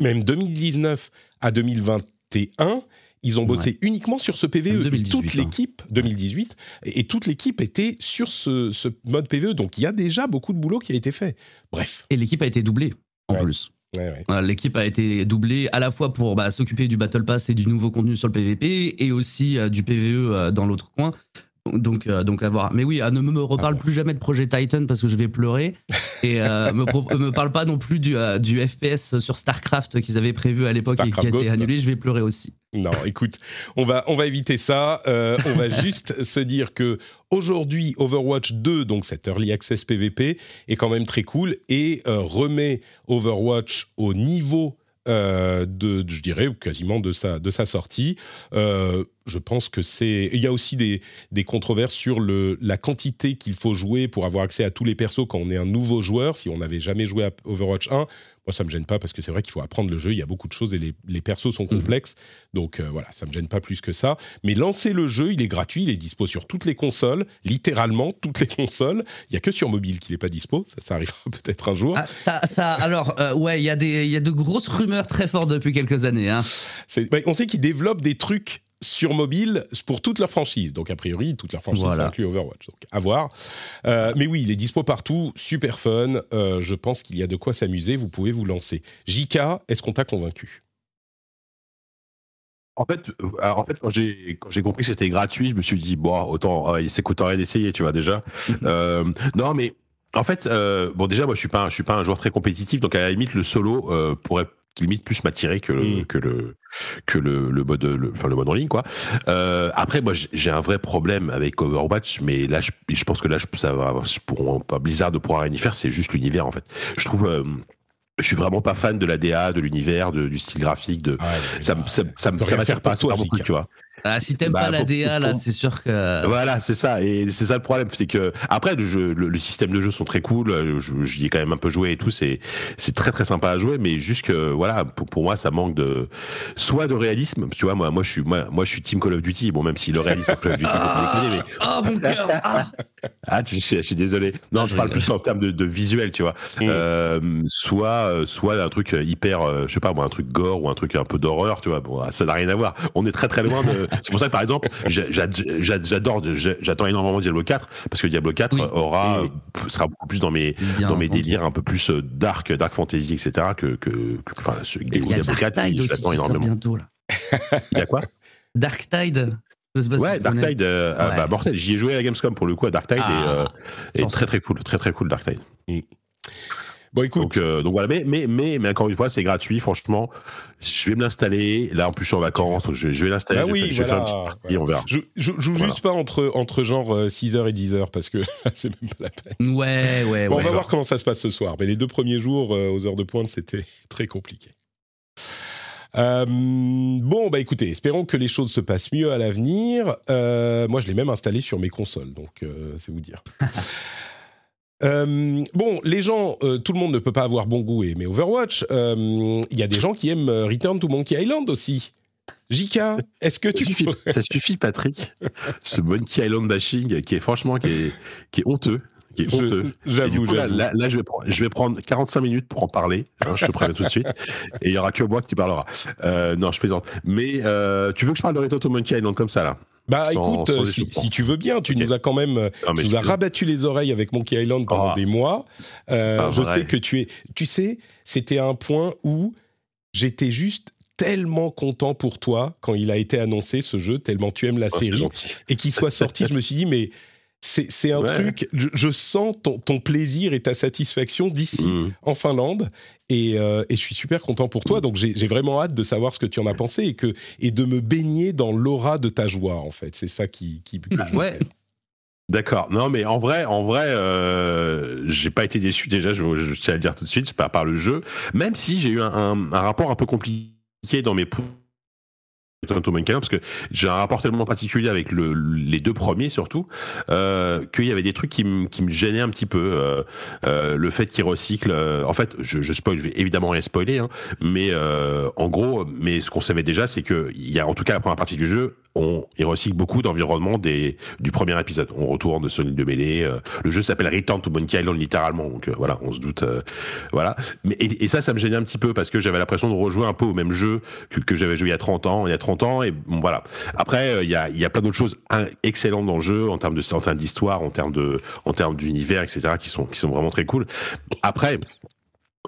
même 2019 à 2021. Ils ont bossé uniquement sur ce PVE. Même et 2018, toute hein. l'équipe, 2018, et, et toute l'équipe était sur ce, ce mode PVE. Donc il y a déjà beaucoup de boulot qui a été fait. Bref. Et l'équipe a été doublée en Ouais. plus. Ouais, ouais. Voilà, L'équipe a été doublée à la fois pour bah, s'occuper du Battle Pass et du nouveau contenu sur le PVP et aussi euh, du PVE euh, dans l'autre coin. Donc, euh, donc à voir. Mais oui, ah, ne me reparle voir. plus jamais de projet Titan parce que je vais pleurer. Et euh, <laughs> me, me parle pas non plus du, euh, du FPS sur StarCraft qu'ils avaient prévu à l'époque et qui a été Ghost. annulé. Je vais pleurer aussi. Non, écoute, on va, on va éviter ça. Euh, on va <laughs> juste se dire que aujourd'hui, Overwatch 2, donc cet Early Access PVP, est quand même très cool et euh, remet Overwatch au niveau euh, de, je dirais, quasiment de sa, de sa sortie. Je pense que c'est. Il y a aussi des, des controverses sur le, la quantité qu'il faut jouer pour avoir accès à tous les persos quand on est un nouveau joueur. Si on n'avait jamais joué à Overwatch 1, moi ça me gêne pas parce que c'est vrai qu'il faut apprendre le jeu. Il y a beaucoup de choses et les, les persos sont complexes. Donc euh, voilà, ça me gêne pas plus que ça. Mais lancez le jeu, il est gratuit, il est dispo sur toutes les consoles, littéralement toutes les consoles. Il y a que sur mobile qu'il est pas dispo. Ça, ça arrivera <laughs> peut-être un jour. Ah, ça, ça, alors, euh, ouais, il y, a des- il y a de grosses rumeurs très fortes depuis quelques années. Hein. Bah, on sait qu'ils développent des trucs sur mobile pour toute leur franchise. Donc, a priori, toute leur franchise, Voilà. ça inclut Overwatch. Donc, à voir. Euh, mais oui, il est dispo partout, super fun. Euh, je pense qu'il y a de quoi s'amuser. Vous pouvez vous lancer. JK, est-ce qu'on t'a convaincu? En fait, euh, alors, en fait, quand j'ai quand j'ai compris que c'était gratuit, je me suis dit bon, autant euh, ça coûte rien d'essayer, tu vois déjà. <laughs> Euh, non, mais en fait, euh, bon déjà, moi, je suis pas un- je suis pas un joueur très compétitif, donc à la limite, le solo euh, pourrait limite plus m'attirer que le, Mm. que le que le, le mode le, enfin le mode en ligne quoi. Euh, après moi j'ai- un vrai problème avec Overwatch mais là je, je pense que là je, ça va pour pas Blizzard de pouvoir rien y faire c'est juste l'univers en fait. Je trouve euh, je suis vraiment pas fan de la DA, de l'univers, de- du style graphique, de ça, me- ça, m'attire pas toi, super beaucoup, tu vois. Ah, si t'aimes Bah, pas la DA, là, c'est sûr que. Voilà, c'est ça. Et c'est ça le problème, c'est que après le, jeu, le, le système de jeu sont très cool. euh, J'y ai quand même un peu joué et tout. C'est c'est très très sympa à jouer, mais juste que voilà, pour, pour moi ça manque de soit de réalisme. Tu vois, moi moi je suis moi, moi je suis Team Call of Duty. Bon, même si le réalisme Call of Duty, pas déconner, mais Ah, mon cœur ah. ah, je, suis- je suis désolé. Non, Ah, je je parle plus en termes de, de visuel, tu vois. Mm. Euh, soit, euh, soit un truc hyper, je sais pas, moi, un truc gore ou un truc un peu d'horreur, tu vois. Bon, ça n'a rien à voir. On est très très loin de. C'est pour ça que par exemple, j'a- j'a- j'a- j'adore, j'a- j'attends énormément Diablo 4 parce que Diablo 4 Oui. aura, Mm. euh, sera beaucoup plus dans mes Bien dans mes entendu. délires un peu plus euh, dark, dark fantasy, etc. Que que, que- enfin, ce- Diablo 4, Dark Tide je aussi l'attends qui sort énormément. bientôt, là. Il y a quoi? Dark Tide Ouais, tu Dark connais. Tide, euh, Ouais. bah, mortel. J'y ai joué à Gamescom pour le coup à Dark Tide et, Ah, euh, et très très cool, très très cool Dark Tide. Bon, écoute, Donc, euh, donc voilà, mais, mais, mais, mais encore une fois, c'est gratuit, franchement. Je vais me l'installer. Là, en plus, je suis en vacances, donc je, je vais l'installer. Ah je vais oui, faire- je vais faire petite partie, on verra. je, je- joue Voilà. juste pas entre, entre genre 6h et 10h parce que <laughs> c'est même pas la peine. Ouais, ouais, Bon, ouais. on va voir comment ça se passe ce soir. Mais les deux premiers jours euh, aux heures de pointe, c'était <laughs> très compliqué. Euh, bon, bah écoutez, espérons que les choses se passent mieux à l'avenir. Euh, moi, je l'ai même installé sur mes consoles, donc euh, c'est vous dire. <laughs> Euh, bon, les gens, euh, tout le monde ne peut pas avoir bon goût et aimer Overwatch. Euh, Il y a des gens qui aiment euh, Return to Monkey Island aussi. JK, est-ce que Ça tu suffit, ça suffit, Patrick. Ce Monkey Island bashing qui est franchement qui est, qui est honteux. Qui est honteux. J'avoue, là, j'avoue. là, là, je, vais prendre, je vais prendre 45 minutes pour en parler. hein, je te préviens tout de suite. Et il y aura que moi qui parlera. Euh, non, je plaisante. Mais euh, tu veux que je parle de Return to Monkey Island comme ça là? Bah Sans- écoute, sans euh, si, si tu veux bien, tu nous as quand même, euh, Non, tu nous as rabattu les oreilles avec Monkey Island pendant Ah. des mois. Euh, je sais que tu es, tu sais, c'était un point où j'étais juste tellement content pour toi quand il a été annoncé ce jeu, tellement tu aimes la Oh, série et qu'il soit sorti. je me suis dit mais C'est un Ouais. truc, je, je sens ton, ton plaisir et ta satisfaction d'ici, Mm. en Finlande, et, euh, et je suis super content pour toi. Donc j'ai vraiment hâte de savoir ce que tu en as pensé et, que, et de me baigner dans l'aura de ta joie, en fait. C'est ça qui. qui que je- Ouais. D'accord. Non, mais en vrai, en vrai, euh, j'ai pas été déçu déjà. Je, je tiens à le dire tout de suite, par, par le jeu. Même si j'ai eu un, un- un rapport un peu compliqué dans mes parce que j'ai un rapport tellement particulier avec le, les deux premiers surtout euh, qu'il y avait des trucs qui, me- qui gênaient un petit peu euh, euh, le fait qu'ils recyclent euh, en fait je, je spoil je vais évidemment rien spoiler hein, mais euh, en gros mais ce qu'on savait déjà c'est que il y a en tout cas la première partie du jeu on il recycle beaucoup d'environnements des du premier épisode. On retourne sur l'île de mêlée euh, le jeu s'appelle Return to Monkey Island littéralement. Donc euh, voilà on se doute euh, voilà. Mais et, ça ça me gênait un petit peu parce que j'avais l'impression de rejouer un peu au même jeu que, que j'avais joué il y a 30 ans il y a 30 ans. Et bon, voilà. Après euh, il y a il y a plein d'autres choses excellentes dans le jeu en termes de en termes d'histoire en termes de en termes d'univers etc qui sont qui sont vraiment très cool. Après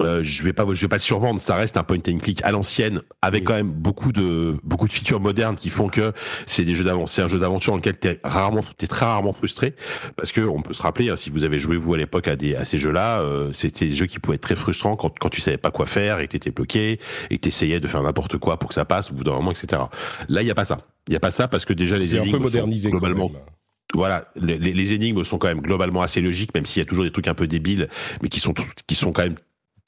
euh, je vais pas, je vais pas le survendre. Ça reste un point and click à l'ancienne, avec quand même beaucoup de beaucoup de features modernes qui font que c'est des jeux d'aventure. C'est un jeu d'aventure dans lequel t'es rarement, t'es très rarement frustré, parce que on peut se rappeler, hein, si vous avez joué vous à l'époque à des à ces jeux-là, euh, c'était des jeux qui pouvaient être très frustrants quand quand tu savais pas quoi faire et que t'étais bloqué et que t'essayais de faire n'importe quoi pour que ça passe au bout d'un moment, etc. Là, il y a pas ça. Il y a pas ça parce que déjà les C'est un énigmes peu sont modernisé globalement voilà, les- les énigmes sont quand même globalement assez logiques, même s'il y a toujours des trucs un peu débiles, mais qui sont qui sont quand même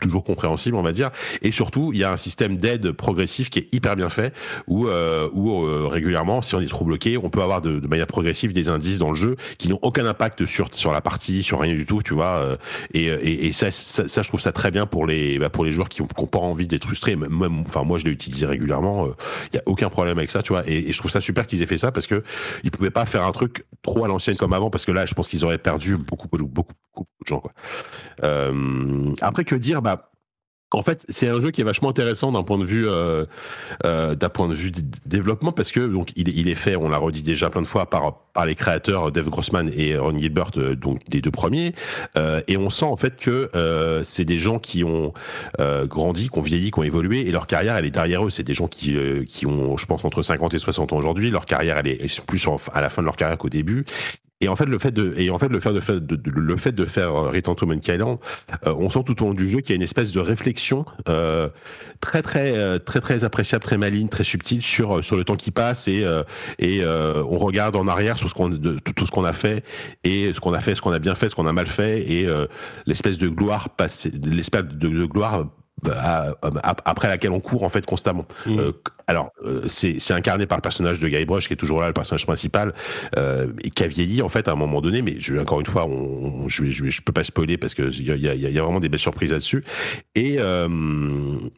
toujours compréhensibles, on va dire. Et surtout, il y a un système d'aide progressif qui est hyper bien fait, où, euh, où euh, régulièrement, si on est trop bloqué, on peut avoir de, manière progressive des indices dans le jeu qui n'ont aucun impact sur sur la partie, sur rien du tout, tu vois. euh, et, et, et ça, ça, ça, je trouve ça très bien pour les bah, pour les joueurs qui ont, qui ont pas envie d'être frustrés. Même, enfin, moi, je l'ai utilisé régulièrement. euh, Il y a aucun problème avec ça, tu vois. Et, et je trouve ça super qu'ils aient fait ça parce que ils pouvaient pas faire un truc trop à l'ancienne comme avant parce que là je pense qu'ils auraient perdu beaucoup beaucoup beaucoup, beaucoup de gens quoi. Euh, après que dire bah en fait, c'est un jeu qui est vachement intéressant d'un point de vue euh, euh, point de vue développement parce que donc il, il est fait, on l'a redit déjà plein de fois par par les créateurs Dave Grossman et Ron Gilbert donc des deux premiers et on sent en fait que c'est des gens qui ont grandi, qui ont vieilli, qui ont évolué et leur carrière elle est derrière eux. C'est des gens qui qui ont je pense entre 50 et 60 ans aujourd'hui. Leur carrière elle est plus à la fin de leur carrière qu'au début. Et en fait, le fait de, et en fait, le de faire, de, de- le fait de faire euh, Return to Monkey Island, euh, on sent tout au long du jeu qu'il y a une espèce de réflexion euh, très, très, très, très appréciable, très maligne, très subtile sur sur le temps qui passe et et on regarde en arrière sur tout, ce qu'on a fait et ce qu'on a fait, ce qu'on a bien fait, ce qu'on a mal fait et l'espèce de gloire passée, l'espèce de, de gloire à- à- après laquelle on court en fait constamment. Mhm. Euh, alors euh, c'est incarné par le personnage de Guy Brush qui est toujours là, le personnage principal, euh, et qui a vieilli en fait à un moment donné. Mais je, encore une fois, on, on- je, je, je peux pas spoiler parce que il y y y a vraiment des belles surprises là-dessus. Et, euh,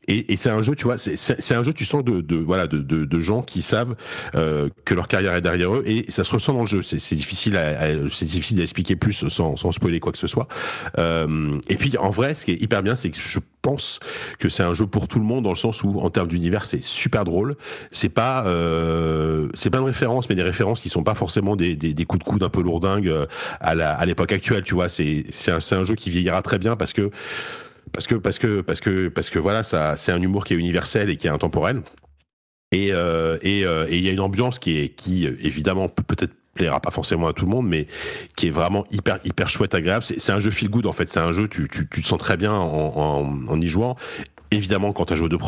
et, et c'est un jeu, tu vois, c'est- un jeu, tu sens de, de voilà de, de, de gens qui savent euh, que leur carrière est derrière eux et ça se ressent dans le jeu. C'est difficile, à, à- c'est difficile d'expliquer plus sans, sans spoiler quoi que ce soit. Euh, et puis en vrai, ce qui est hyper bien, c'est que je que c'est un jeu pour tout le monde dans le sens où en termes d'univers, c'est super drôle. C'est pas euh, c'est plein de références, mais des références qui sont pas forcément des, des, coups de coude un peu lourdingues euh, à la à l'époque actuelle. Tu vois, c'est c'est un, un jeu qui vieillira très bien parce que parce que parce que parce que parce que voilà, ça c'est un humour qui est universel et qui est intemporel. Et euh, et euh, et il y a une ambiance qui est qui euh, évidemment peut peut-être plaira pas forcément à tout le monde, mais qui est vraiment hyper hyper chouette, agréable. C'est un jeu feel good en fait. C'est un jeu tu, te sens très bien en, y jouant. Évidemment, quand tu as joué aux deux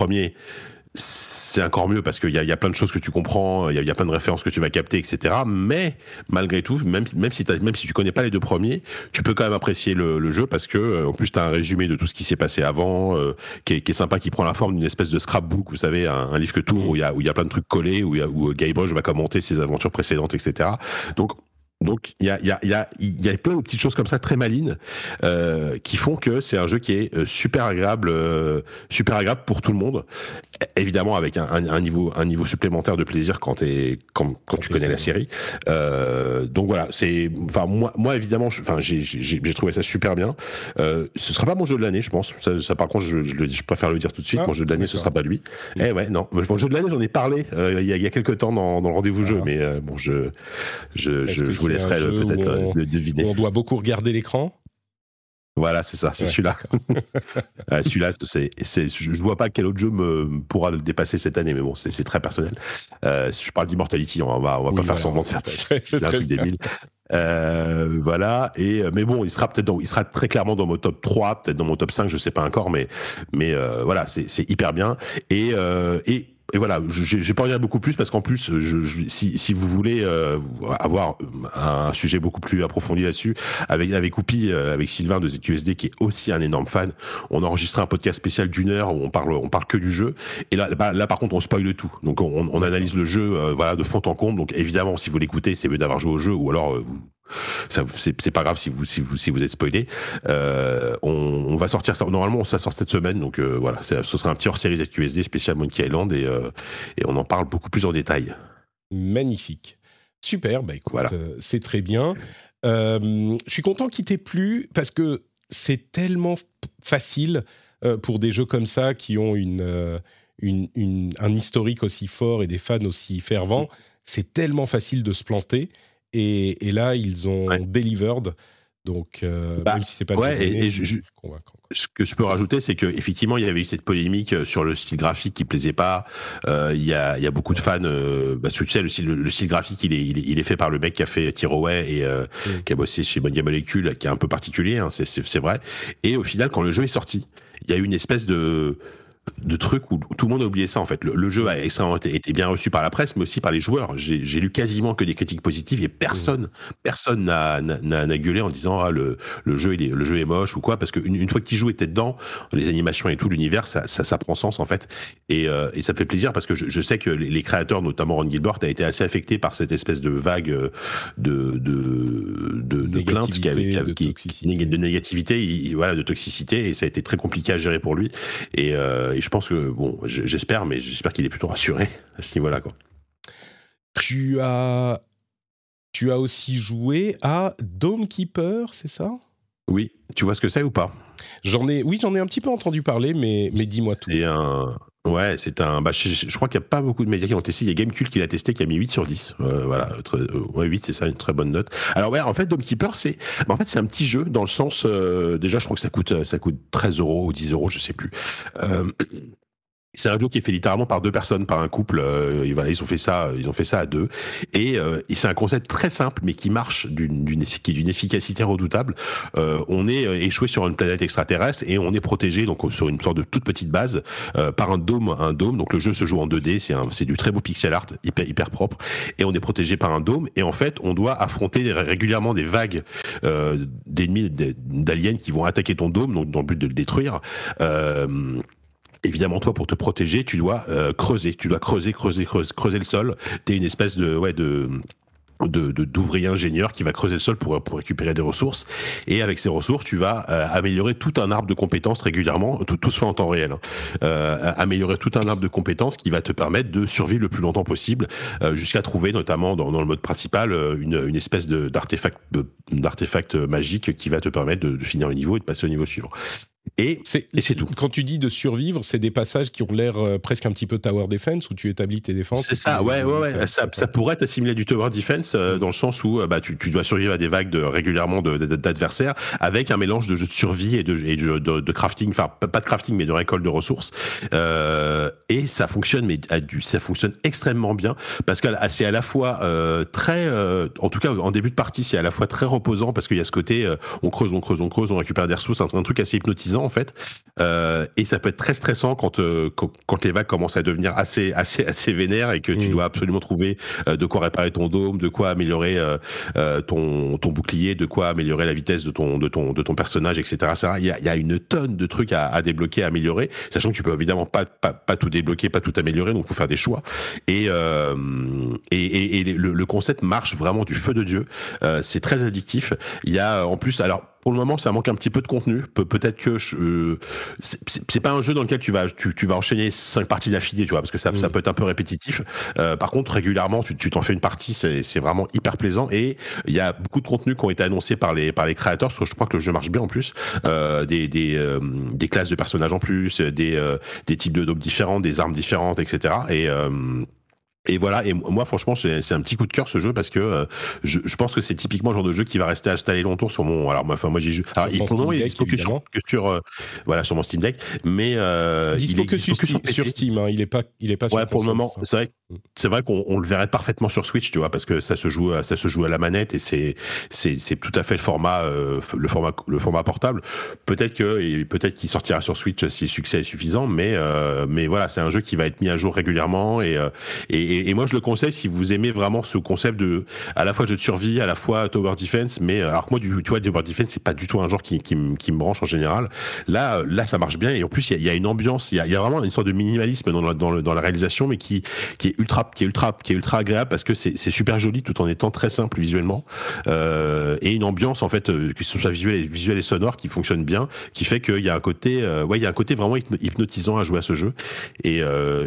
c'est encore mieux parce qu'il y a, plein de choses que tu comprends, il y a, plein de références que tu vas capter, etc. Mais malgré tout, même, si, même si tu connais pas les deux premiers, tu peux quand même apprécier le, jeu parce que euh, en plus tu as un résumé de tout ce qui s'est passé avant, euh, qui, est, sympa, qui prend la forme d'une espèce de scrapbook, vous savez, un, livre que tout où il y a où il y a plein de trucs collés, où, y Guy Brush va commenter ses aventures précédentes, etc. Donc donc il y a, plein de petites choses comme ça très malines euh, qui font que c'est un jeu qui est euh, super agréable, euh, super agréable pour tout le monde. Évidemment avec un, un, un niveau, un niveau supplémentaire de plaisir quand, quand, quand tu connais la série. Euh, donc voilà, c'est, enfin moi, moi évidemment, j'ai, trouvé ça super bien. Euh, ce sera pas mon jeu de l'année, je pense. Ça, ça, par contre, je, je, je préfère le dire tout de suite. Ah, mon jeu de l'année, ce sera pas lui. Eh ouais, non. Mon jeu de l'année, j'en ai parlé euh, il y, a, il y a quelques temps dans, dans le rendez-vous jeu, Ah. mais euh, bon, je, je, je, vous laisserai euh, peut-être euh, de deviner. On doit beaucoup regarder l'écran? Voilà, c'est ça, c'est celui-là. <laughs> celui-là, c'est, c'est, je vois pas quel autre jeu me pourra le dépasser cette année, mais bon, c'est, très personnel. je parle d'Immortality, on va, on va pas faire semblant de faire c'est un truc débile. Euh, voilà. Et mais bon, il sera peut-être, il sera très clairement dans mon top 3, peut-être dans mon top 5, je sais pas encore, mais mais euh, voilà, c'est, c'est hyper bien. Et euh, et et voilà, j'ai pas en dire beaucoup plus parce qu'en plus, si, si, vous voulez euh, avoir un sujet beaucoup plus approfondi là-dessus, avec avec Oupi, euh, avec Sylvain de ZQSD qui est aussi un énorme fan, on a enregistré un podcast spécial d'une heure où on parle on parle que du jeu. Et là, bah, là par contre, on spoil tout. Donc on, on analyse le jeu, euh, voilà, de fond en comble. Donc évidemment, si vous l'écoutez, c'est mieux d'avoir joué au jeu ou alors c'est pas grave si vous, si vous, si vous êtes spoilé. Euh, on, va sortir ça. Normalement, on ça sort cette semaine. Donc euh, voilà, ce sera un petit hors-série ZQSD spécial Monkey Island et, euh, et, on en parle beaucoup plus en détail. Magnifique. Super, bah écoute, c'est très bien. je suis content qu'il t'ait plu parce que c'est tellement facile pour des jeux comme ça qui ont une, une, un historique aussi fort et des fans aussi fervents. C'est tellement facile de se planter. Et, là, ils ont delivered. Donc, euh, bah, même si c'est pas ouais, et, convaincant. Ce que je peux rajouter, c'est qu'effectivement, il y avait eu cette polémique euh, sur le style graphique qui plaisait pas. Euh, il y, a, y, a, beaucoup de fans. bah, tu sais, le style, le style graphique, il est, il est, fait par le mec qui a fait Tiroway et mm. qui a bossé chez Monia Molecule, qui est un peu particulier, hein, c'est vrai. Et au final, quand le jeu est sorti, il y a eu une espèce de de trucs où tout le monde a oublié ça en fait. Le, jeu a extrêmement été, bien reçu par la presse, mais aussi par les joueurs. J'ai lu quasiment que des critiques positives et personne, mmh. personne n'a gueulé en disant ah, le, le, jeu il est, le jeu est moche ou quoi, parce qu'une une fois que tu joues et t'es dedans, les animations et tout l'univers, ça, ça, prend sens en fait. Et, euh, et, ça fait plaisir parce que je, sais que les, créateurs, notamment Ron Gilbert, a été assez affecté par cette espèce de vague euh, de de, de, de plaintes qui, de, toxicité. de négativité, voilà, de toxicité, et ça a été très compliqué à gérer pour lui. Et, euh, et je pense que, bon, j'espère, mais j'espère qu'il est plutôt rassuré à ce niveau-là. Quoi. Tu as, tu as aussi joué à Dome Keeper, c'est ça? Oui, tu vois ce que c'est ou pas? J'en ai, oui, j'en ai un petit peu entendu parler, mais, mais dis-moi tout. C'est un, Ouais, c'est un. Bah, je, crois qu'il n'y a pas beaucoup de médias qui l'ont testé. Il y a Gamecube qui l'a testé, qui a mis 8 sur 10. Euh, voilà, euh, ouais, 8, c'est ça, une très bonne note. Alors, ouais, en fait, Dome Keeper, c'est. Bah, en fait, c'est un petit jeu dans le sens. Euh, déjà, je crois que ça coûte, ça coûte 13 euros ou 10 euros, je sais plus. C'est un jeu qui est fait littéralement par deux personnes, par un couple. Euh, voilà, ils ont fait ça, ils ont fait ça à deux. Et, euh, c'est un concept très simple, mais qui marche d'une d'une efficacité redoutable. Euh, on est euh, échoué sur une planète extraterrestre et on est protégé donc sur une sorte de toute petite base euh, par un dôme, un dôme. Donc le jeu se joue en 2D, c'est c'est du très beau pixel art, hyper hyper propre. Et on est protégé par un dôme. Et en fait, on doit affronter régulièrement des vagues d'ennemis, d'aliens qui vont attaquer ton dôme, donc dans le but de le détruire. Évidemment, toi, pour te protéger, tu dois euh, creuser, tu dois creuser, creuser, creuser, creuser le sol. T'es une espèce de, ouais, d'ouvrier ingénieur qui va creuser le sol pour récupérer des ressources et avec ces ressources tu vas euh, améliorer tout un arbre de compétences régulièrement tout, tout se en temps réel hein. euh, améliorer tout un arbre de compétences qui va te permettre de survivre le plus longtemps possible jusqu'à trouver notamment dans, le mode principal une, espèce d'artefact d'artefact magique qui va te permettre de, finir le niveau et de passer au niveau suivant et c'est tout. Quand tu dis de survivre, c'est des passages qui ont l'air euh, presque un petit peu tower defense où tu établis tes défenses. C'est ça, ouais, ouais, ouais. Ça, ça, pourrait être assimilé du tower defense euh, dans le sens où euh, bah, tu, tu, dois survivre à des vagues de, régulièrement d'adversaires avec un mélange de jeux de survie et de, et de, de, crafting, enfin pas de crafting mais de récolte de ressources. Euh, et ça fonctionne, mais ça fonctionne extrêmement bien parce que c'est à la fois très, en tout cas en début de partie, c'est à la fois très reposant parce qu'il y a ce côté, on creuse, on creuse, on creuse, on récupère des ressources, un, un truc assez hypnotisant en fait. Euh, et ça peut être très stressant quand, euh, quand, les vagues commencent à devenir assez assez assez vénères et que tu mm. dois absolument trouver euh, de quoi réparer ton dôme, de quoi améliorer ton, ton bouclier, de quoi améliorer la vitesse de ton de ton de ton personnage, etc. Il y a, il y a une tonne de trucs à, à, débloquer, à améliorer, sachant que tu peux évidemment pas pas, pas tout débloquer, pas tout améliorer, donc faut faire des choix. Et et, et, le, le, concept marche vraiment du feu de dieu. c'est très addictif. Il y a en plus alors pour le moment, ça manque un petit peu de contenu. peut-être que je, euh, c'est pas un jeu dans lequel tu vas, tu, vas enchaîner cinq parties d'affilée, tu vois, parce que ça, ça mm. peut être un peu répétitif. Euh, par contre, régulièrement, tu t'en fais une partie, c'est vraiment hyper plaisant. Et il y a beaucoup de contenus qui ont été annoncés par les, par les créateurs, parce que je crois que le jeu marche bien en plus. Euh, des, des, des, classes de personnages en plus, des, des types de dopes différents, des armes différentes, etc. Et Et voilà, et moi franchement c'est un petit coup de cœur ce jeu parce que euh, je, je, pense que c'est typiquement le genre de jeu qui va rester installé longtemps sur mon. Alors moi, enfin moi j'ai joué. Alors il, pour le moment il est dispo que sur, que sur euh, voilà sur mon Steam Deck, mais euh, dispo il que, sur, Steam, sur Steam. Hein, il est pas il est pas sur. Ouais pour le moment c'est vrai mm. c'est vrai qu'on le verrait parfaitement sur Switch tu vois parce que ça se joue ça se joue à la manette et c'est c'est tout à fait le format euh, le format le format portable. Peut-être que peut-être qu'il sortira sur Switch si le succès est suffisant, mais mais voilà c'est un jeu qui va être mis à jour régulièrement et, et et, moi, je le conseille si vous aimez vraiment ce concept de à la fois jeu de survie, à la fois tower defense. Mais euh, alors que moi, du, tu vois, tower defense, c'est pas du tout un genre qui, me branche en général. Là, euh, là, ça marche bien. Et en plus, il y, a une ambiance, il y a, vraiment une sorte de minimalisme dans la, réalisation, mais qui, est ultra, qui est ultra, qui est ultra agréable parce que c'est super joli tout en étant très simple visuellement euh, et une ambiance en fait, que ce soit visuel, visuel et sonore, qui fonctionne bien, qui fait qu'il y a un côté, ouais, il y a un côté vraiment hypnotisant à jouer à ce jeu. Et,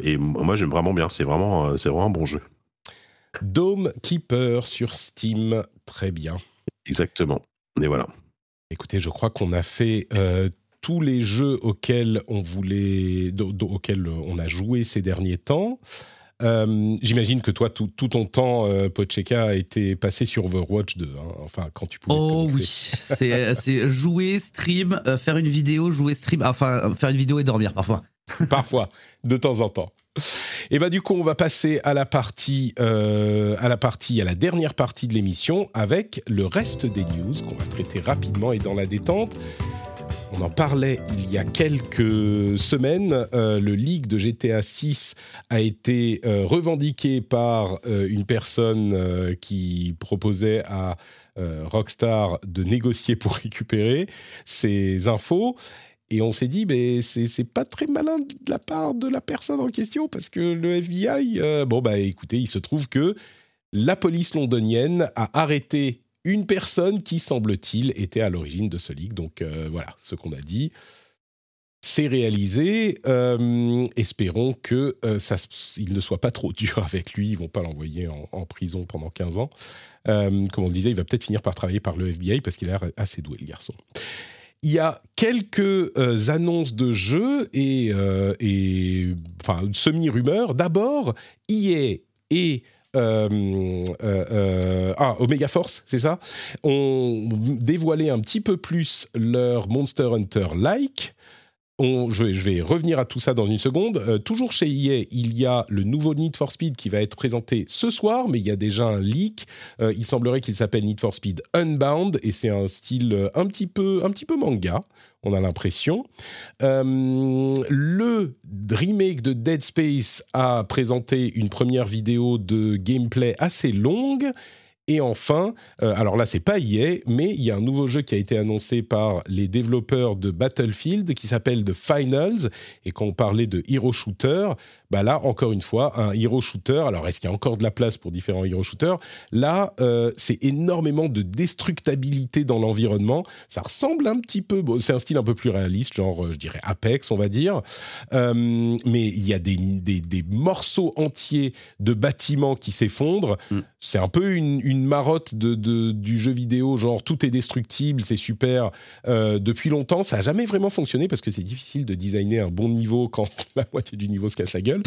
et moi, j'aime vraiment bien. C'est vraiment, c'est vraiment un bon jeu. Dome Keeper sur Steam, très bien. Exactement. Et voilà. Écoutez, je crois qu'on a fait euh, tous les jeux auxquels on voulait, auxquels on a joué ces derniers temps. Euh, j'imagine que toi, tout, ton temps, euh, a été passé sur Overwatch 2. Hein. Enfin, quand tu pouvais. Oh oui, c'est jouer, stream, euh, faire une vidéo, jouer, stream. Enfin, faire une vidéo et dormir parfois. parfois, de temps en temps. Et bah du coup, on va passer à la partie, euh, à la partie, à la dernière partie de l'émission avec le reste des news qu'on va traiter rapidement et dans la détente. On en parlait il y a quelques semaines. Euh, le leak de GTA 6 a été euh, revendiqué par une personne qui proposait à Rockstar de négocier pour récupérer ces infos. Et on s'est dit, mais c'est pas très malin de la part de la personne en question parce que le FBI, euh, bon, bah écoutez, il se trouve que la police londonienne a arrêté une personne qui, semble-t-il, était à l'origine de ce leak. Donc euh, voilà, ce qu'on a dit. C'est réalisé. Euh, espérons que ne soit pas trop dur <laughs> avec lui. Ils vont pas l'envoyer en, en, prison pendant 15 ans. comme on le disait, il va peut-être finir par travailler par le FBI parce qu'il a l'air assez doué, le garçon il y a quelques euh, annonces de jeux et, euh, semi-rumeurs. D'abord, EA et euh, ah, Omega Force, c'est ça, ont dévoilé un petit peu plus leur Monster Hunter je, vais, revenir à tout ça dans une seconde. Euh, toujours chez EA, il y a le nouveau Need for Speed qui va être présenté ce soir, mais il y a déjà un leak. Euh, il semblerait qu'il s'appelle Need for Speed Unbound et c'est un style euh, un petit peu, un petit peu manga. On a l'impression. le remake de Dead Space a présenté une première vidéo de gameplay assez longue et enfin, euh, alors là, c'est pas EA, mais il y a un nouveau jeu qui a été annoncé par les développeurs de Battlefield qui s'appelle The Finals. Et quand on parlait de hero shooter, bah là, encore une fois, un hero shooter. Alors, est-ce qu'il y a encore de la place pour différents hero shooters? Là, euh, c'est énormément de destructabilité dans l'environnement. Ça ressemble un petit peu, c'est un style un peu plus réaliste, genre, euh, je dirais Apex, on va dire. Mais il y a des, des, morceaux entiers de bâtiments qui s'effondrent. Mm. C'est un peu une, une marotte de, de, du jeu vidéo, genre tout est destructible, c'est super. depuis longtemps, ça n'a jamais vraiment fonctionné parce que c'est difficile de designer un bon niveau quand <laughs> la moitié du niveau se casse la gueule.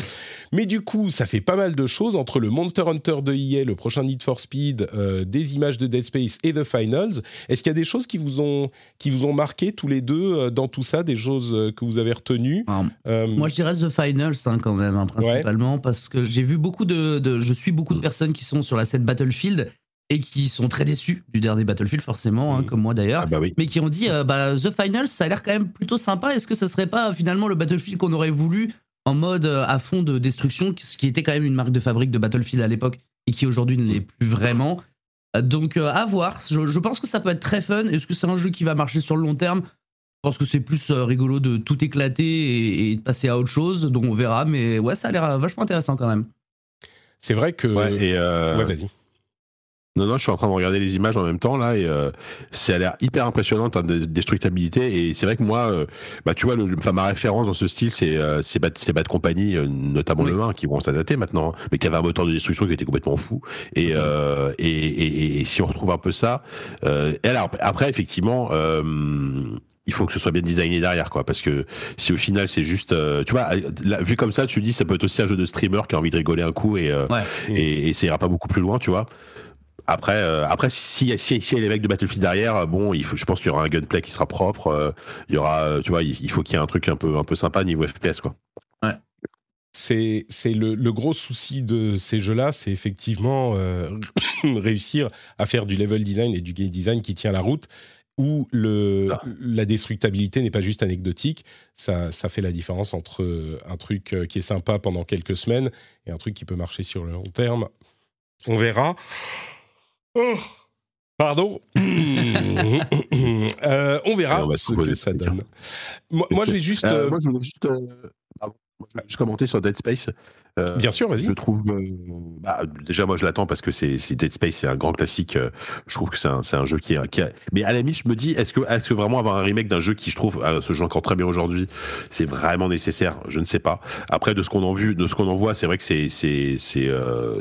Mais du coup, ça fait pas mal de choses entre le Monster Hunter de EA, le prochain Need for Speed, euh, des images de Dead Space et The Finals. Est-ce qu'il y a des choses qui vous ont, qui vous ont marqué tous les deux euh, dans tout ça, des choses euh, que vous avez retenues? Moi, je dirais The Finals hein, quand même, hein, principalement, parce que j'ai vu beaucoup de, Je suis beaucoup de personnes qui sont sur la scène Battlefield et qui sont très déçus du dernier Battlefield, forcément, hein, comme moi d'ailleurs, ah bah mais qui ont dit bah, The Finals, ça a l'air quand même plutôt sympa. Est-ce que ça serait pas finalement le Battlefield qu'on aurait voulu en mode euh, à fond de destruction, ce qui était quand même une marque de fabrique de Battlefield à l'époque et qui aujourd'hui ne l'est plus vraiment. Euh, donc euh, à voir, je, pense que ça peut être très fun. Est-ce que c'est un jeu qui va marcher sur le long terme? Je pense que c'est plus rigolo de tout éclater et, de passer à autre chose, donc on verra. Mais ouais, ça a l'air vachement intéressant quand même. C'est vrai que... Ouais, et ouais vas-y. Non, non, je suis en train de regarder les images en même temps là et euh, ça a l'air hyper impressionnant en termes de destructibilité et c'est vrai que moi, euh, bah tu vois, le, enfin, ma référence dans ce style c'est euh, c'est Bad, Bad Company, euh, notamment Oui. le 1 qui vont s'adapter maintenant, hein, mais qui avait un moteur de destruction qui était complètement fou et euh, et, et, et si on retrouve un peu ça, euh, et alors après effectivement. Il faut que ce soit bien designé derrière, quoi, parce que si au final c'est juste, euh, tu vois, là, vu comme ça, tu dis ça peut être aussi un jeu de streamer qui a envie de rigoler un coup et euh, Ouais. et, et ça ira pas beaucoup plus loin, tu vois. Après, euh, après, si si si y a les mecs de Battlefield derrière, euh, bon, il faut, je pense qu'il y aura un gunplay qui sera propre. euh, il y aura, tu vois, il, il faut qu'il y ait un truc un peu un peu sympa niveau FPS, quoi. C'est c'est le, le gros souci de ces jeux-là, c'est effectivement euh, <coughs> réussir à faire du level design et du game design qui tient la route, où le, Ah. la destructabilité n'est pas juste anecdotique. Ça, ça fait la différence entre euh, un truc euh, qui est sympa pendant quelques semaines et un truc qui peut marcher sur le long terme. On verra. Oh, Pardon. <coughs> Euh, on verra on va ce que ça donne. Moi, moi, je vais juste. Euh, euh, moi, je voulais juste, juste commenter sur Dead Space. Euh, bien sûr, vas-y. Je trouve, euh, bah, déjà moi je l'attends parce que c'est Dead Space, c'est un grand classique. euh, je trouve que c'est un, jeu qui, est- qui a... mais à la limite je me dis, est-ce que, est-ce que vraiment avoir un remake d'un jeu qui je trouve se joue encore très bien aujourd'hui, c'est vraiment nécessaire? Je ne sais pas. Après de ce qu'on en vu, de ce qu'on en voit, c'est vrai que c'est c'est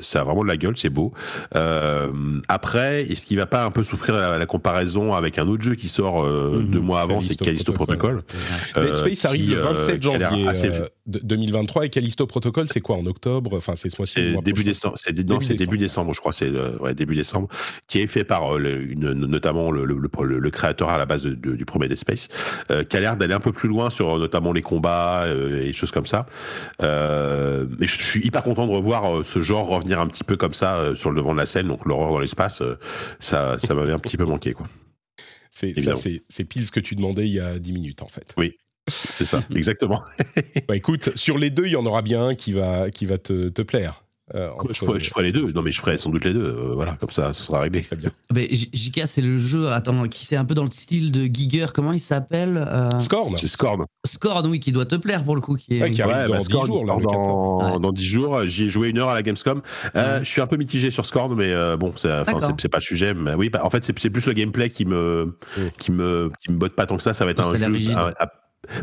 ça a vraiment de la gueule, c'est beau. Après, est-ce qu'il va pas un peu souffrir la, la comparaison avec un autre jeu qui sort Mhm. deux mois avant, c'est Callisto Protocol. Dead Space arrive le euh, 27 qui a l'air janvier assez- de- 2023 et Callisto Protocol, c'est quoi en octobre? Enfin, c'est ce mois-ci. C'est début décembre. C'est Début décembre, je crois. C'est ouais, début décembre, qui est fait par euh, le- une, notamment le, le, le- le créateur à la base de- de- du premier Dead Space, euh, qui a l'air d'aller un peu plus loin sur notamment les combats euh, et des choses comme ça. Euh, mais je suis hyper content de revoir euh, ce genre revenir un petit peu comme ça sur le devant de la scène. Donc l'horreur dans l'espace, ça, ça m'avait un petit peu manqué, quoi. C'est ça, c'est c'est pile ce que tu demandais il y a 10 minutes en fait. C'est ça, <laughs> exactement. Bah, écoute, sur les deux, il y en aura bien un qui va, qui va te, te plaire. Euh, entre- je, ferai, je ferai les deux. Non, mais je ferai sans doute les deux. euh, voilà, comme ça, ce sera réglé. Très bien. Mais J- JK, c'est le jeu, attends, qui c'est un peu dans le style de Giger, comment il s'appelle euh, Scorn, C'est Scorn. Scorn, oui, qui doit te plaire pour le coup. Qui est, Ouais, qui arrive Ouais, dans bah, 10 Scorn, jours, là, il le sort 14. dans, Ouais. dans 10 jours. J'y ai joué une heure à la Gamescom. Je suis un peu mitigé sur Scorn, mais euh, bon, c'est pas le sujet. Mais oui, bah, en fait, c'est plus le gameplay qui me, qui me, qui me botte pas tant que ça. Ça va être un jeu.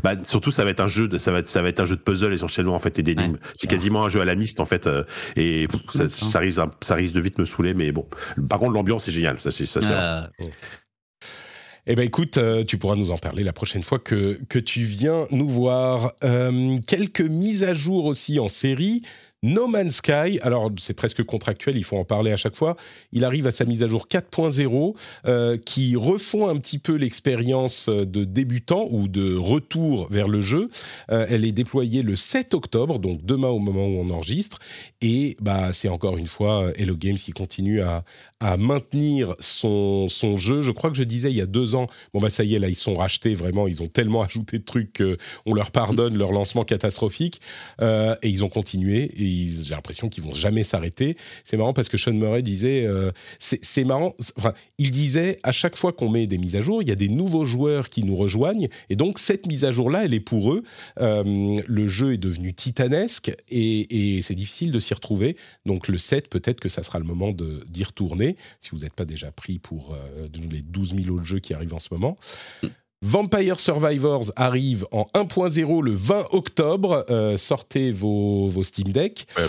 Bah, surtout, ça va être un jeu de, ça va être, ça va être un jeu de puzzle essentiellement en fait et d'énigmes. Ouais. C'est quasiment un jeu à la miste en fait, euh, et pff, ça, risque, un- ça risque de vite me saouler. Mais bon, par contre, l'ambiance est géniale. Ça, c'est, ça, c'est. Euh, Eh ben écoute, euh, tu pourras nous en parler la prochaine fois que, que tu viens nous voir. Euh, quelques mises à jour aussi en série. No Man's Sky, alors c'est presque contractuel, il faut en parler à chaque fois. Il arrive à sa mise à jour 4.0 euh, qui refont un petit peu l'expérience de débutant ou de retour vers le jeu. Euh, elle est déployée le 7 octobre, donc demain au moment où on enregistre. Et bah, c'est encore une fois euh, Hello Games qui continue à, à maintenir son, son jeu. Je crois que je disais il y a deux ans, bon bah ça y est, là ils sont rachetés vraiment, ils ont tellement <laughs> ajouté de trucs qu'on leur pardonne leur lancement catastrophique. Euh, et ils ont continué et j'ai l'impression qu'ils vont jamais s'arrêter. C'est marrant parce que Sean Murray disait, euh, c'est marrant, enfin, il disait à chaque fois qu'on met des mises à jour, il y a des nouveaux joueurs qui nous rejoignent et donc cette mise à jour-là, elle est pour eux. Euh, le jeu est devenu titanesque et, et c'est difficile de s'y retrouver. Donc le 7, peut-être que ça sera le moment d'y retourner si vous n'êtes pas déjà pris pour euh, les 12 000 autres jeux qui arrivent en ce moment. Vampire Survivors arrive en 1.0 le 20 octobre. Euh, sortez vos, Steam Deck. Ouais,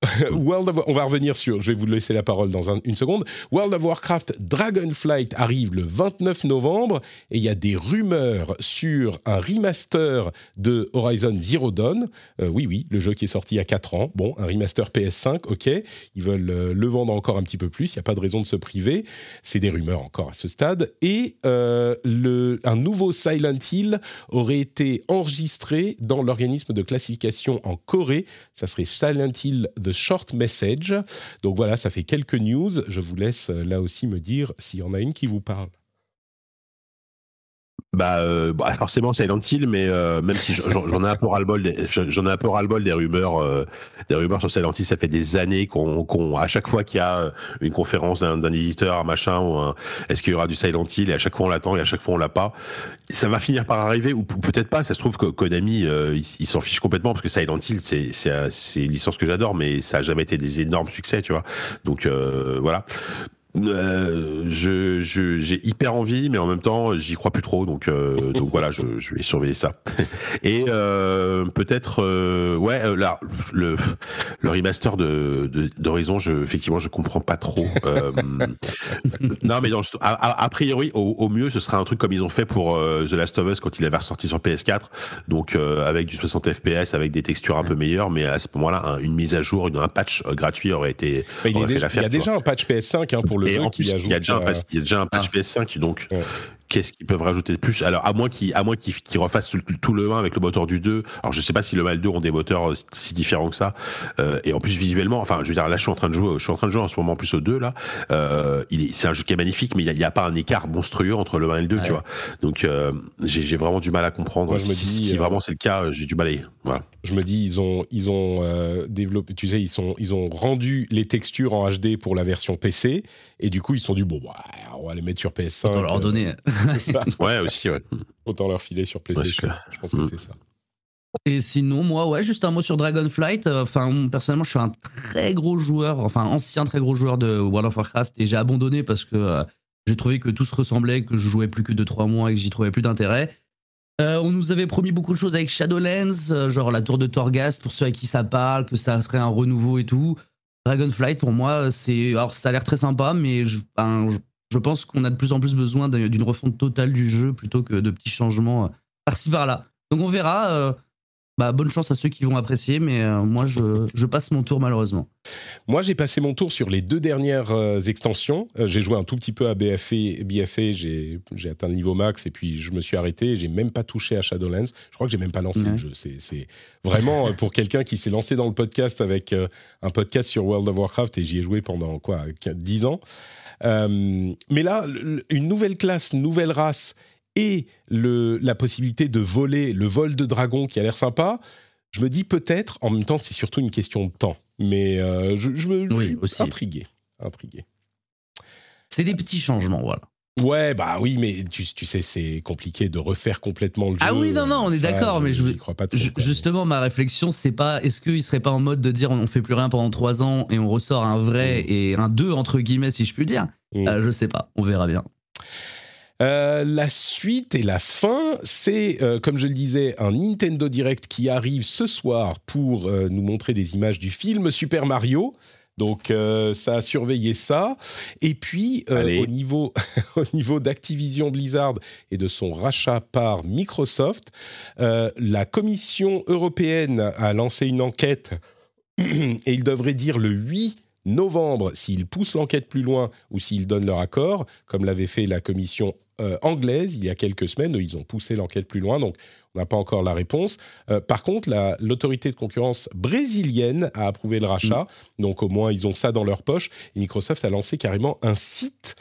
<laughs> World of- on va revenir sur, je vais vous laisser la parole dans un- une seconde. World of Warcraft Dragonflight arrive le 29 novembre et il y a des rumeurs sur un remaster de Horizon Zero Dawn. Euh, oui, oui, le jeu qui est sorti il y a 4 ans. Bon, un remaster PS5, ok. Ils veulent euh, le vendre encore un petit peu plus, il n'y a pas de raison de se priver. C'est des rumeurs encore à ce stade. Et euh, un nouveau Silent Hill aurait été enregistré dans l'organisme de classification en Corée. Ça serait Silent Hill Short Message. Donc voilà, ça fait quelques news. Je vous laisse euh, là aussi me dire s'il y en a une qui vous parle. Bah, euh, bah, forcément Silent Hill, mais euh, même si j'en ai un peu ras-le-bol, j'en ai un peu ras-le-bol des rumeurs, euh, des rumeurs sur Silent Hill. Ça fait des années qu'on, qu'on à chaque fois qu'il y a euh, une conférence d'un, éditeur, un machin, est-ce qu'il y aura du Silent Hill, et à chaque fois on l'attend et à chaque fois on l'a pas. Ça va finir par arriver ou, peut-être pas. Ça se trouve que Konami, euh, il, il s'en fiche complètement parce que Silent Hill, c'est, c'est, un- c'est une licence que j'adore, mais ça a jamais été des énormes succès, tu vois. Donc euh, voilà. Euh, je, j'ai hyper envie, mais en même temps, j'y crois plus trop. Donc, euh, donc voilà, je, je vais surveiller ça. <laughs> Et euh, peut-être, euh, ouais, euh, là, le, le remaster de, de- d'Horizon, je, effectivement, je comprends pas trop. Euh, <laughs> non, mais dans le- a, a- a priori, au, au mieux, ce sera un truc comme ils ont fait pour euh, The Last of Us quand il avait ressorti sur PS4, donc euh, avec du 60 FPS, avec des textures un peu meilleures, mais à ce moment-là, un- une mise à jour, une, un patch gratuit aurait été. Il, déjà- l'affaire, il y a déjà un patch PS5 hein, pour le Et jeu en qui plus, ajoute. il y a déjà un euh, patch, il y a déjà un patch PS5, donc Ouais. qu'est-ce qu'ils peuvent rajouter de plus? Alors, à moins qu'ils qu'ils qu'ils refassent tout, tout le 1 avec le moteur du 2. Alors, je sais pas si le 1 et le 2 ont des moteurs euh, si différents que ça. Euh, et en plus, visuellement, enfin, je veux dire, là, je suis en train de jouer, je suis en train de jouer en ce moment en plus au 2 là. Euh, c'est un jeu qui est magnifique, mais il n'y a, pas un écart monstrueux entre le 1 et le 2, Ouais. tu vois. Donc, euh, j'ai vraiment du mal à comprendre. Moi, je me si dis, si euh, vraiment c'est le cas, euh, j'ai du mal à y- Voilà. Je me dis, ils ont, ils ont euh, développé, tu sais, ils, sont, ils ont rendu les textures en HD pour la version PC, et du coup, ils se sont dit, bon, bah, on va les mettre sur PS5. Autant leur euh, donner. <laughs> <laughs> Ouais, aussi, ouais. Autant leur filer sur PlayStation. clair. je pense que Mm. c'est ça. Et sinon, moi, ouais, juste un mot sur Dragonflight. Euh, Enfin, personnellement, je suis un très gros joueur, enfin, ancien très gros joueur de World of Warcraft et j'ai abandonné parce que euh, j'ai trouvé que tout se ressemblait, que je jouais plus que 2-3 mois et que j'y trouvais plus d'intérêt. Euh, on nous avait promis beaucoup de choses avec Shadowlands, euh, genre la tour de Torghast pour ceux à qui ça parle, que ça serait un renouveau et tout. Dragonflight, pour moi, c'est. Alors, ça a l'air très sympa, mais je, ben, je- pense qu'on a de plus en plus besoin d'un- d'une refonte totale du jeu plutôt que de petits changements euh, par-ci par-là. Donc, on verra. Bah, bonne chance à ceux qui vont apprécier, mais euh, moi, je, je passe mon tour malheureusement. Moi, j'ai passé mon tour sur les deux dernières euh, extensions. Euh, j'ai joué un tout petit peu à BFA, BFA j'ai atteint le niveau max et puis je me suis arrêté. J'ai même pas touché à Shadowlands. Je crois que j'ai même pas lancé Ouais. le jeu. C'est vraiment pour quelqu'un qui s'est lancé dans le podcast avec un podcast sur World of Warcraft et j'y ai joué pendant quoi 10 ans. Mais là, une nouvelle classe, nouvelle race et le, la possibilité de voler, le vol de dragon qui a l'air sympa, je me dis peut-être, en même temps, c'est surtout une question de temps. Mais euh, je, je me je suis aussi. intrigué. intrigué. C'est des petits changements, voilà. Ouais, bah oui, mais tu, tu sais, c'est compliqué de refaire complètement le jeu. Ah oui, non, non, on est Ça, d'accord, mais je- j'y crois pas trop. Quoi. Justement, ma réflexion, c'est pas est-ce qu'il serait pas en mode de dire on fait plus rien pendant 3 ans et on ressort un vrai et un 2 entre guillemets, si je puis dire? Mm. Euh, Je sais pas, on verra bien. Euh, la suite et la fin, c'est, euh, comme je le disais, un Nintendo Direct qui arrive ce soir pour euh, nous montrer des images du film Super Mario. Donc ça a surveillé ça. Et puis au niveau, <laughs> au niveau d'Activision Blizzard et de son rachat par Microsoft, la Commission européenne a lancé une enquête <clears throat> et ils devraient dire le 8 novembre s'ils poussent l'enquête plus loin ou s'ils donnent leur accord, comme l'avait fait la commission euh, anglaise il y a quelques semaines. Ils ont poussé l'enquête plus loin, donc on n'a pas encore la réponse. Euh, par contre, la- l'autorité de concurrence brésilienne a approuvé le rachat, donc au moins ils ont ça dans leur poche. Et Microsoft a lancé carrément un site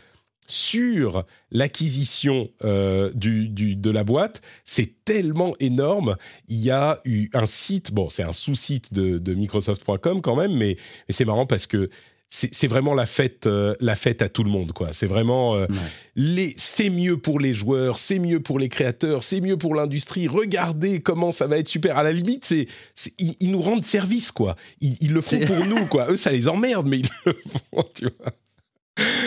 sur l'acquisition euh, du, du- de la boîte. C'est tellement énorme. Il y a eu un site, bon, c'est un sous-site de, de Microsoft.com quand même, mais, mais c'est marrant parce que c'est vraiment la fête, euh, la fête à tout le monde, quoi. C'est vraiment euh, Ouais. c'est mieux pour les joueurs, c'est mieux pour les créateurs, c'est mieux pour l'industrie. Regardez comment ça va être super. À la limite, c'est, ils, ils nous rendent service, quoi. Ils, ils le font pour nous, quoi. Eux, ça les emmerde, mais ils le font, tu vois.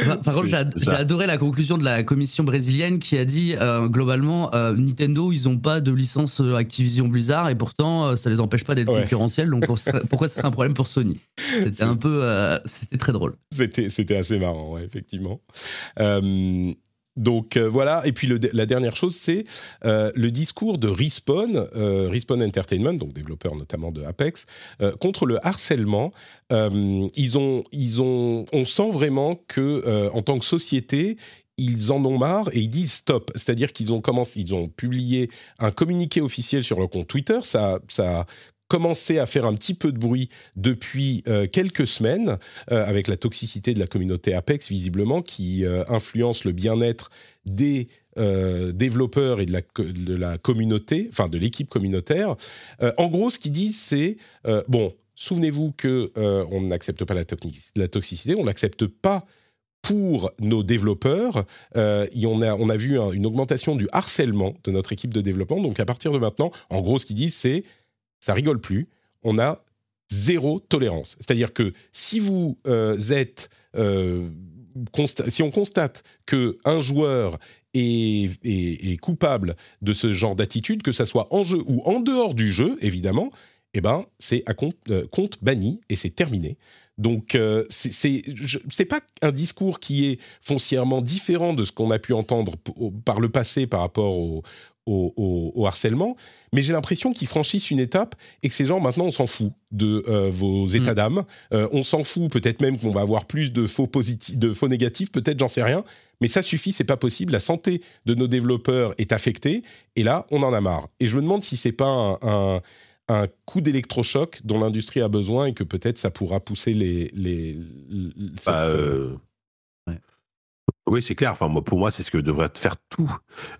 Par, par contre, j'ai adoré la conclusion de la commission brésilienne qui a dit euh, globalement euh, Nintendo, ils ont pas de licence euh, Activision Blizzard et pourtant euh, ça les empêche pas d'être Ouais. concurrentiels. Donc pour- pourquoi ce serait un problème pour Sony? C'était un peu, c'était très drôle. C'était, c'était assez marrant, ouais, effectivement. Donc euh, voilà, et puis la dernière chose, c'est euh, le discours de Respawn, euh, Respawn Entertainment, donc développeur notamment de Apex, contre le harcèlement. Ils ont, ils ont, on sent vraiment que en tant que société, ils en ont marre et ils disent stop. C'est-à-dire qu'ils ont commencé, ils ont publié un communiqué officiel sur leur compte Twitter. Ça, ça commencé à faire un petit peu de bruit depuis euh, quelques semaines euh, avec la toxicité de la communauté Apex, visiblement, qui euh, influence le bien-être des développeurs et de la, communauté, enfin de l'équipe communautaire. En gros, ce qu'ils disent, c'est bon, souvenez-vous que on n'accepte pas la, toxi- la toxicité, on l'accepte pas pour nos développeurs. On, a, on a vu un- une augmentation du harcèlement de notre équipe de développement. Donc à partir de maintenant, en gros, ce qu'ils disent, c'est ça rigole plus. On a zéro tolérance. C'est-à-dire que si vous euh, êtes euh, si on constate que un joueur est, est, coupable de ce genre d'attitude, que ça soit en jeu ou en dehors du jeu, évidemment, eh ben c'est à compte, compte banni et c'est terminé. Donc, euh, c'est pas un discours qui est foncièrement différent de ce qu'on a pu entendre par le passé par rapport au, au, harcèlement, mais j'ai l'impression qu'ils franchissent une étape et que ces gens, maintenant, on s'en fout de euh, vos mm. états d'âme. Euh, on s'en fout, peut-être même qu'on va avoir plus de faux, positifs, de faux négatifs, peut-être, j'en sais rien. Mais ça suffit, c'est pas possible. La santé de nos développeurs est affectée et là, on en a marre. Et je me demande si c'est pas un un coup d'électrochoc dont l'industrie a besoin et que peut-être ça pourra pousser les. les, bah, euh, oui, c'est clair. Enfin, moi, pour moi, c'est ce que devraient faire tous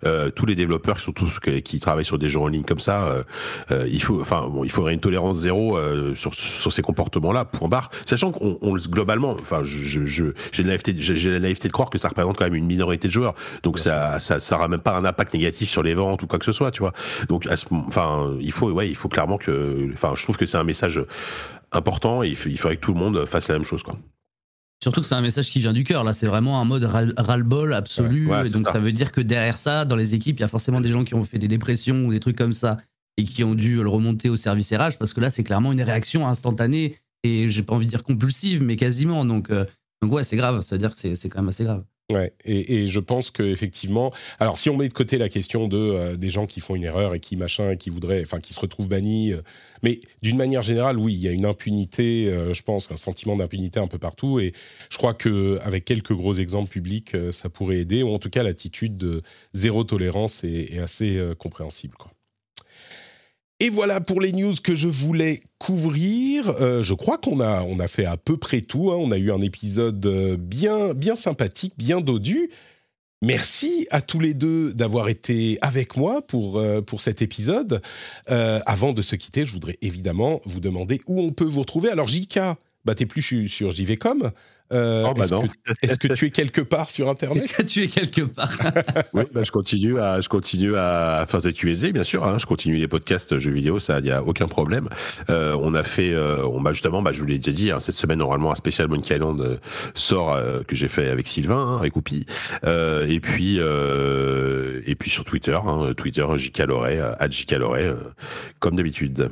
euh, tous les développeurs qui travaillent sur des jeux en ligne comme ça. Euh, euh, il faut, enfin, bon, il faudrait une tolérance zéro sur, sur ces comportements-là. Point barre. Sachant qu'on on, globalement, enfin, je, je, j'ai la naïveté, j'ai la naïveté de croire que ça représente quand même une minorité de joueurs. Donc ça, ça, ça aura même pas un impact négatif sur les ventes ou quoi que ce soit, tu vois. Donc, enfin, il faut, ouais, il faut clairement que, enfin, je trouve que c'est un message important et il, il faudrait que tout le monde fasse la même chose, quoi. Surtout que c'est un message qui vient du cœur. Là, c'est vraiment un mode ras-le-bol absolu. donc, ça. veut dire que derrière ça, dans les équipes, il y a forcément des gens qui ont fait des dépressions ou des trucs comme ça et qui ont dû le remonter au service RH parce que là, c'est clairement une réaction instantanée et j'ai pas envie de dire compulsive, mais quasiment. Donc, euh, donc ouais, c'est grave. Ça veut dire que c'est quand même assez grave. Et, je pense que effectivement, alors si on met de côté la question de euh, des gens qui font une erreur et qui machin, qui voudraient, enfin qui se retrouvent bannis, euh, mais d'une manière générale, oui, il y a une impunité, euh, je pense, un sentiment d'impunité un peu partout, et je crois que avec quelques gros exemples publics, ça pourrait aider, ou en tout cas l'attitude de zéro tolérance est, assez compréhensible. Et voilà pour les news que je voulais couvrir. Euh, je crois qu'on a, on a fait à peu près tout. Hein. On a eu un épisode euh, bien, bien sympathique, bien dodu. Merci à tous les deux d'avoir été avec moi pour, euh, pour cet épisode. avant de se quitter, je voudrais évidemment vous demander où on peut vous retrouver. Alors, JK, bah, t'es plus sur JVcom. Euh, oh, bah est-ce, que, tu es quelque part sur Internet Est-ce que tu es quelque part? <laughs> Oui, bah, je continue à, je continue à faire ZQSD, bien sûr. Hein, je continue les podcasts jeux vidéo, ça, il n'y a aucun problème. Euh, on a fait, euh, on m'a justement, bah, je vous l'ai déjà dit, hein, cette semaine normalement un spécial Monkey Island sort que j'ai fait avec Sylvain, hein, avec Oupi, et puis et puis sur Twitter, hein, Twitter JK à JK comme d'habitude.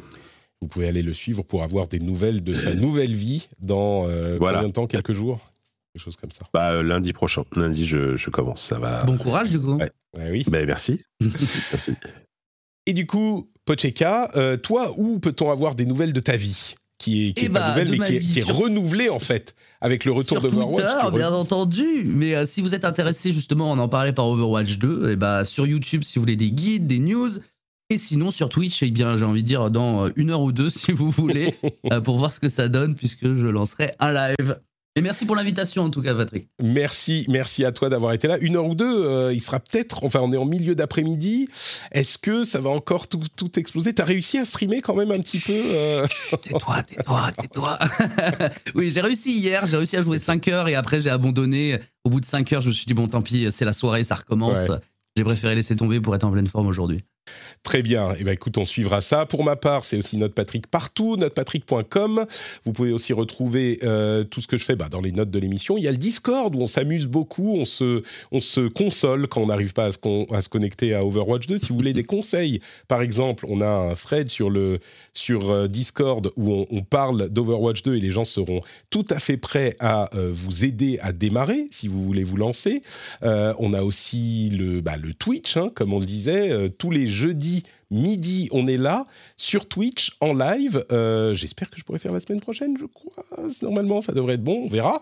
Vous pouvez aller le suivre pour avoir des nouvelles de sa nouvelle vie dans euh, combien de temps Quelques jours? Quelque chose comme ça. Bah, euh, lundi prochain. Lundi, je, commence. Ça va. Bon courage, du coup. oui. Bah, <laughs> merci. merci. Et du coup, Pocheka, euh, toi, où peut-on avoir des nouvelles de ta vie qui est, qui est pas eh bah, nouvelle, mais qui est, renouvelée en fait avec le retour de Overwatch. bien entendu. Mais si vous êtes intéressé justement, on en parlait par Overwatch 2, et bah sur YouTube, si vous voulez des guides, des news, et sinon, sur Twitch, eh bien, j'ai envie de dire dans euh, une heure ou deux, <laughs> si vous voulez, euh, pour voir ce que ça donne, puisque je lancerai un live. Et merci pour l'invitation, en tout cas, Patrick. Merci, merci à toi d'avoir été là. Une heure ou deux, euh, il sera peut-être, enfin, on est en milieu d'après-midi. Est-ce que ça va encore tout, tout exploser? T'as réussi à streamer quand même un petit peu Tais-toi, tais-toi, tais-toi. <laughs> oui, j'ai réussi hier, j'ai réussi à jouer 5 heures et après, j'ai abandonné. Au bout de 5 heures, je me suis dit, bon, tant pis, c'est la soirée, ça recommence. J'ai préféré laisser tomber pour être en pleine forme aujourd'hui. Très bien. Eh bien, écoute, on suivra ça. Pour ma part, c'est aussi Note Patrick partout, notepatrick.com. Vous pouvez aussi retrouver euh, tout ce que je fais bah, dans les notes de l'émission. Il y a le Discord où on s'amuse beaucoup, on se, on se console quand on n'arrive pas à se, connecter à Overwatch 2. Si vous voulez des conseils, par exemple, on a un thread sur, le, sur euh, Discord où on, parle d'Overwatch 2 et les gens seront tout à fait prêts à euh, vous aider à démarrer si vous voulez vous lancer. on a aussi le, bah, le Twitch, hein, comme on le disait, tous les jeudi midi, on est là sur Twitch en live. Euh, j'espère que je pourrai faire la semaine prochaine, je crois. Normalement, ça devrait être bon, on verra.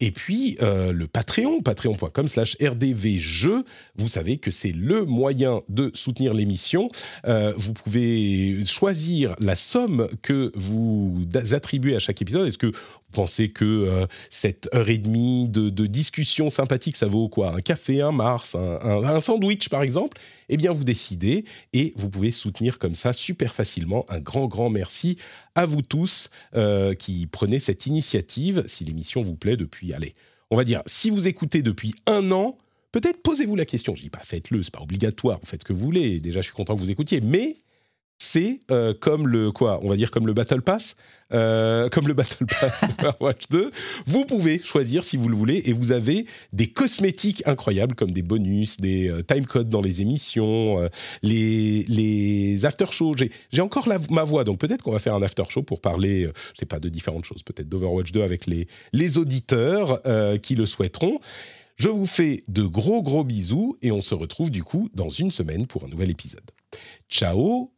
Et puis, euh, le Patreon, patreon.com slash rdvjeux. Vous savez que c'est le moyen de soutenir l'émission. Euh, vous pouvez choisir la somme que vous attribuez à chaque épisode. Est-ce que pensez que cette heure et demie de, discussion sympathique, ça vaut quoi? Un café, un Mars, un, un sandwich, par exemple? Eh bien, vous décidez et vous pouvez soutenir comme ça super facilement. Un grand, grand merci à vous tous euh, qui prenez cette initiative. Si l'émission vous plaît depuis, allez, on va dire, si vous écoutez depuis un an, peut-être posez-vous la question. Je dis pas faites-le, c'est pas obligatoire, faites ce que vous voulez. Déjà, je suis content que vous écoutiez, mais c'est euh, comme le quoi On va dire comme le Battle Pass, euh, comme le Battle Pass Overwatch 2. Vous pouvez choisir si vous le voulez et vous avez des cosmétiques incroyables comme des bonus, des euh, time codes dans les émissions, euh, les les after shows. J'ai encore ma voix, donc peut-être qu'on va faire un after show pour parler, je sais pas, de différentes choses, peut-être d'Overwatch 2 avec les les auditeurs qui le souhaiteront. Je vous fais de gros gros bisous et on se retrouve du coup dans une semaine pour un nouvel épisode. Ciao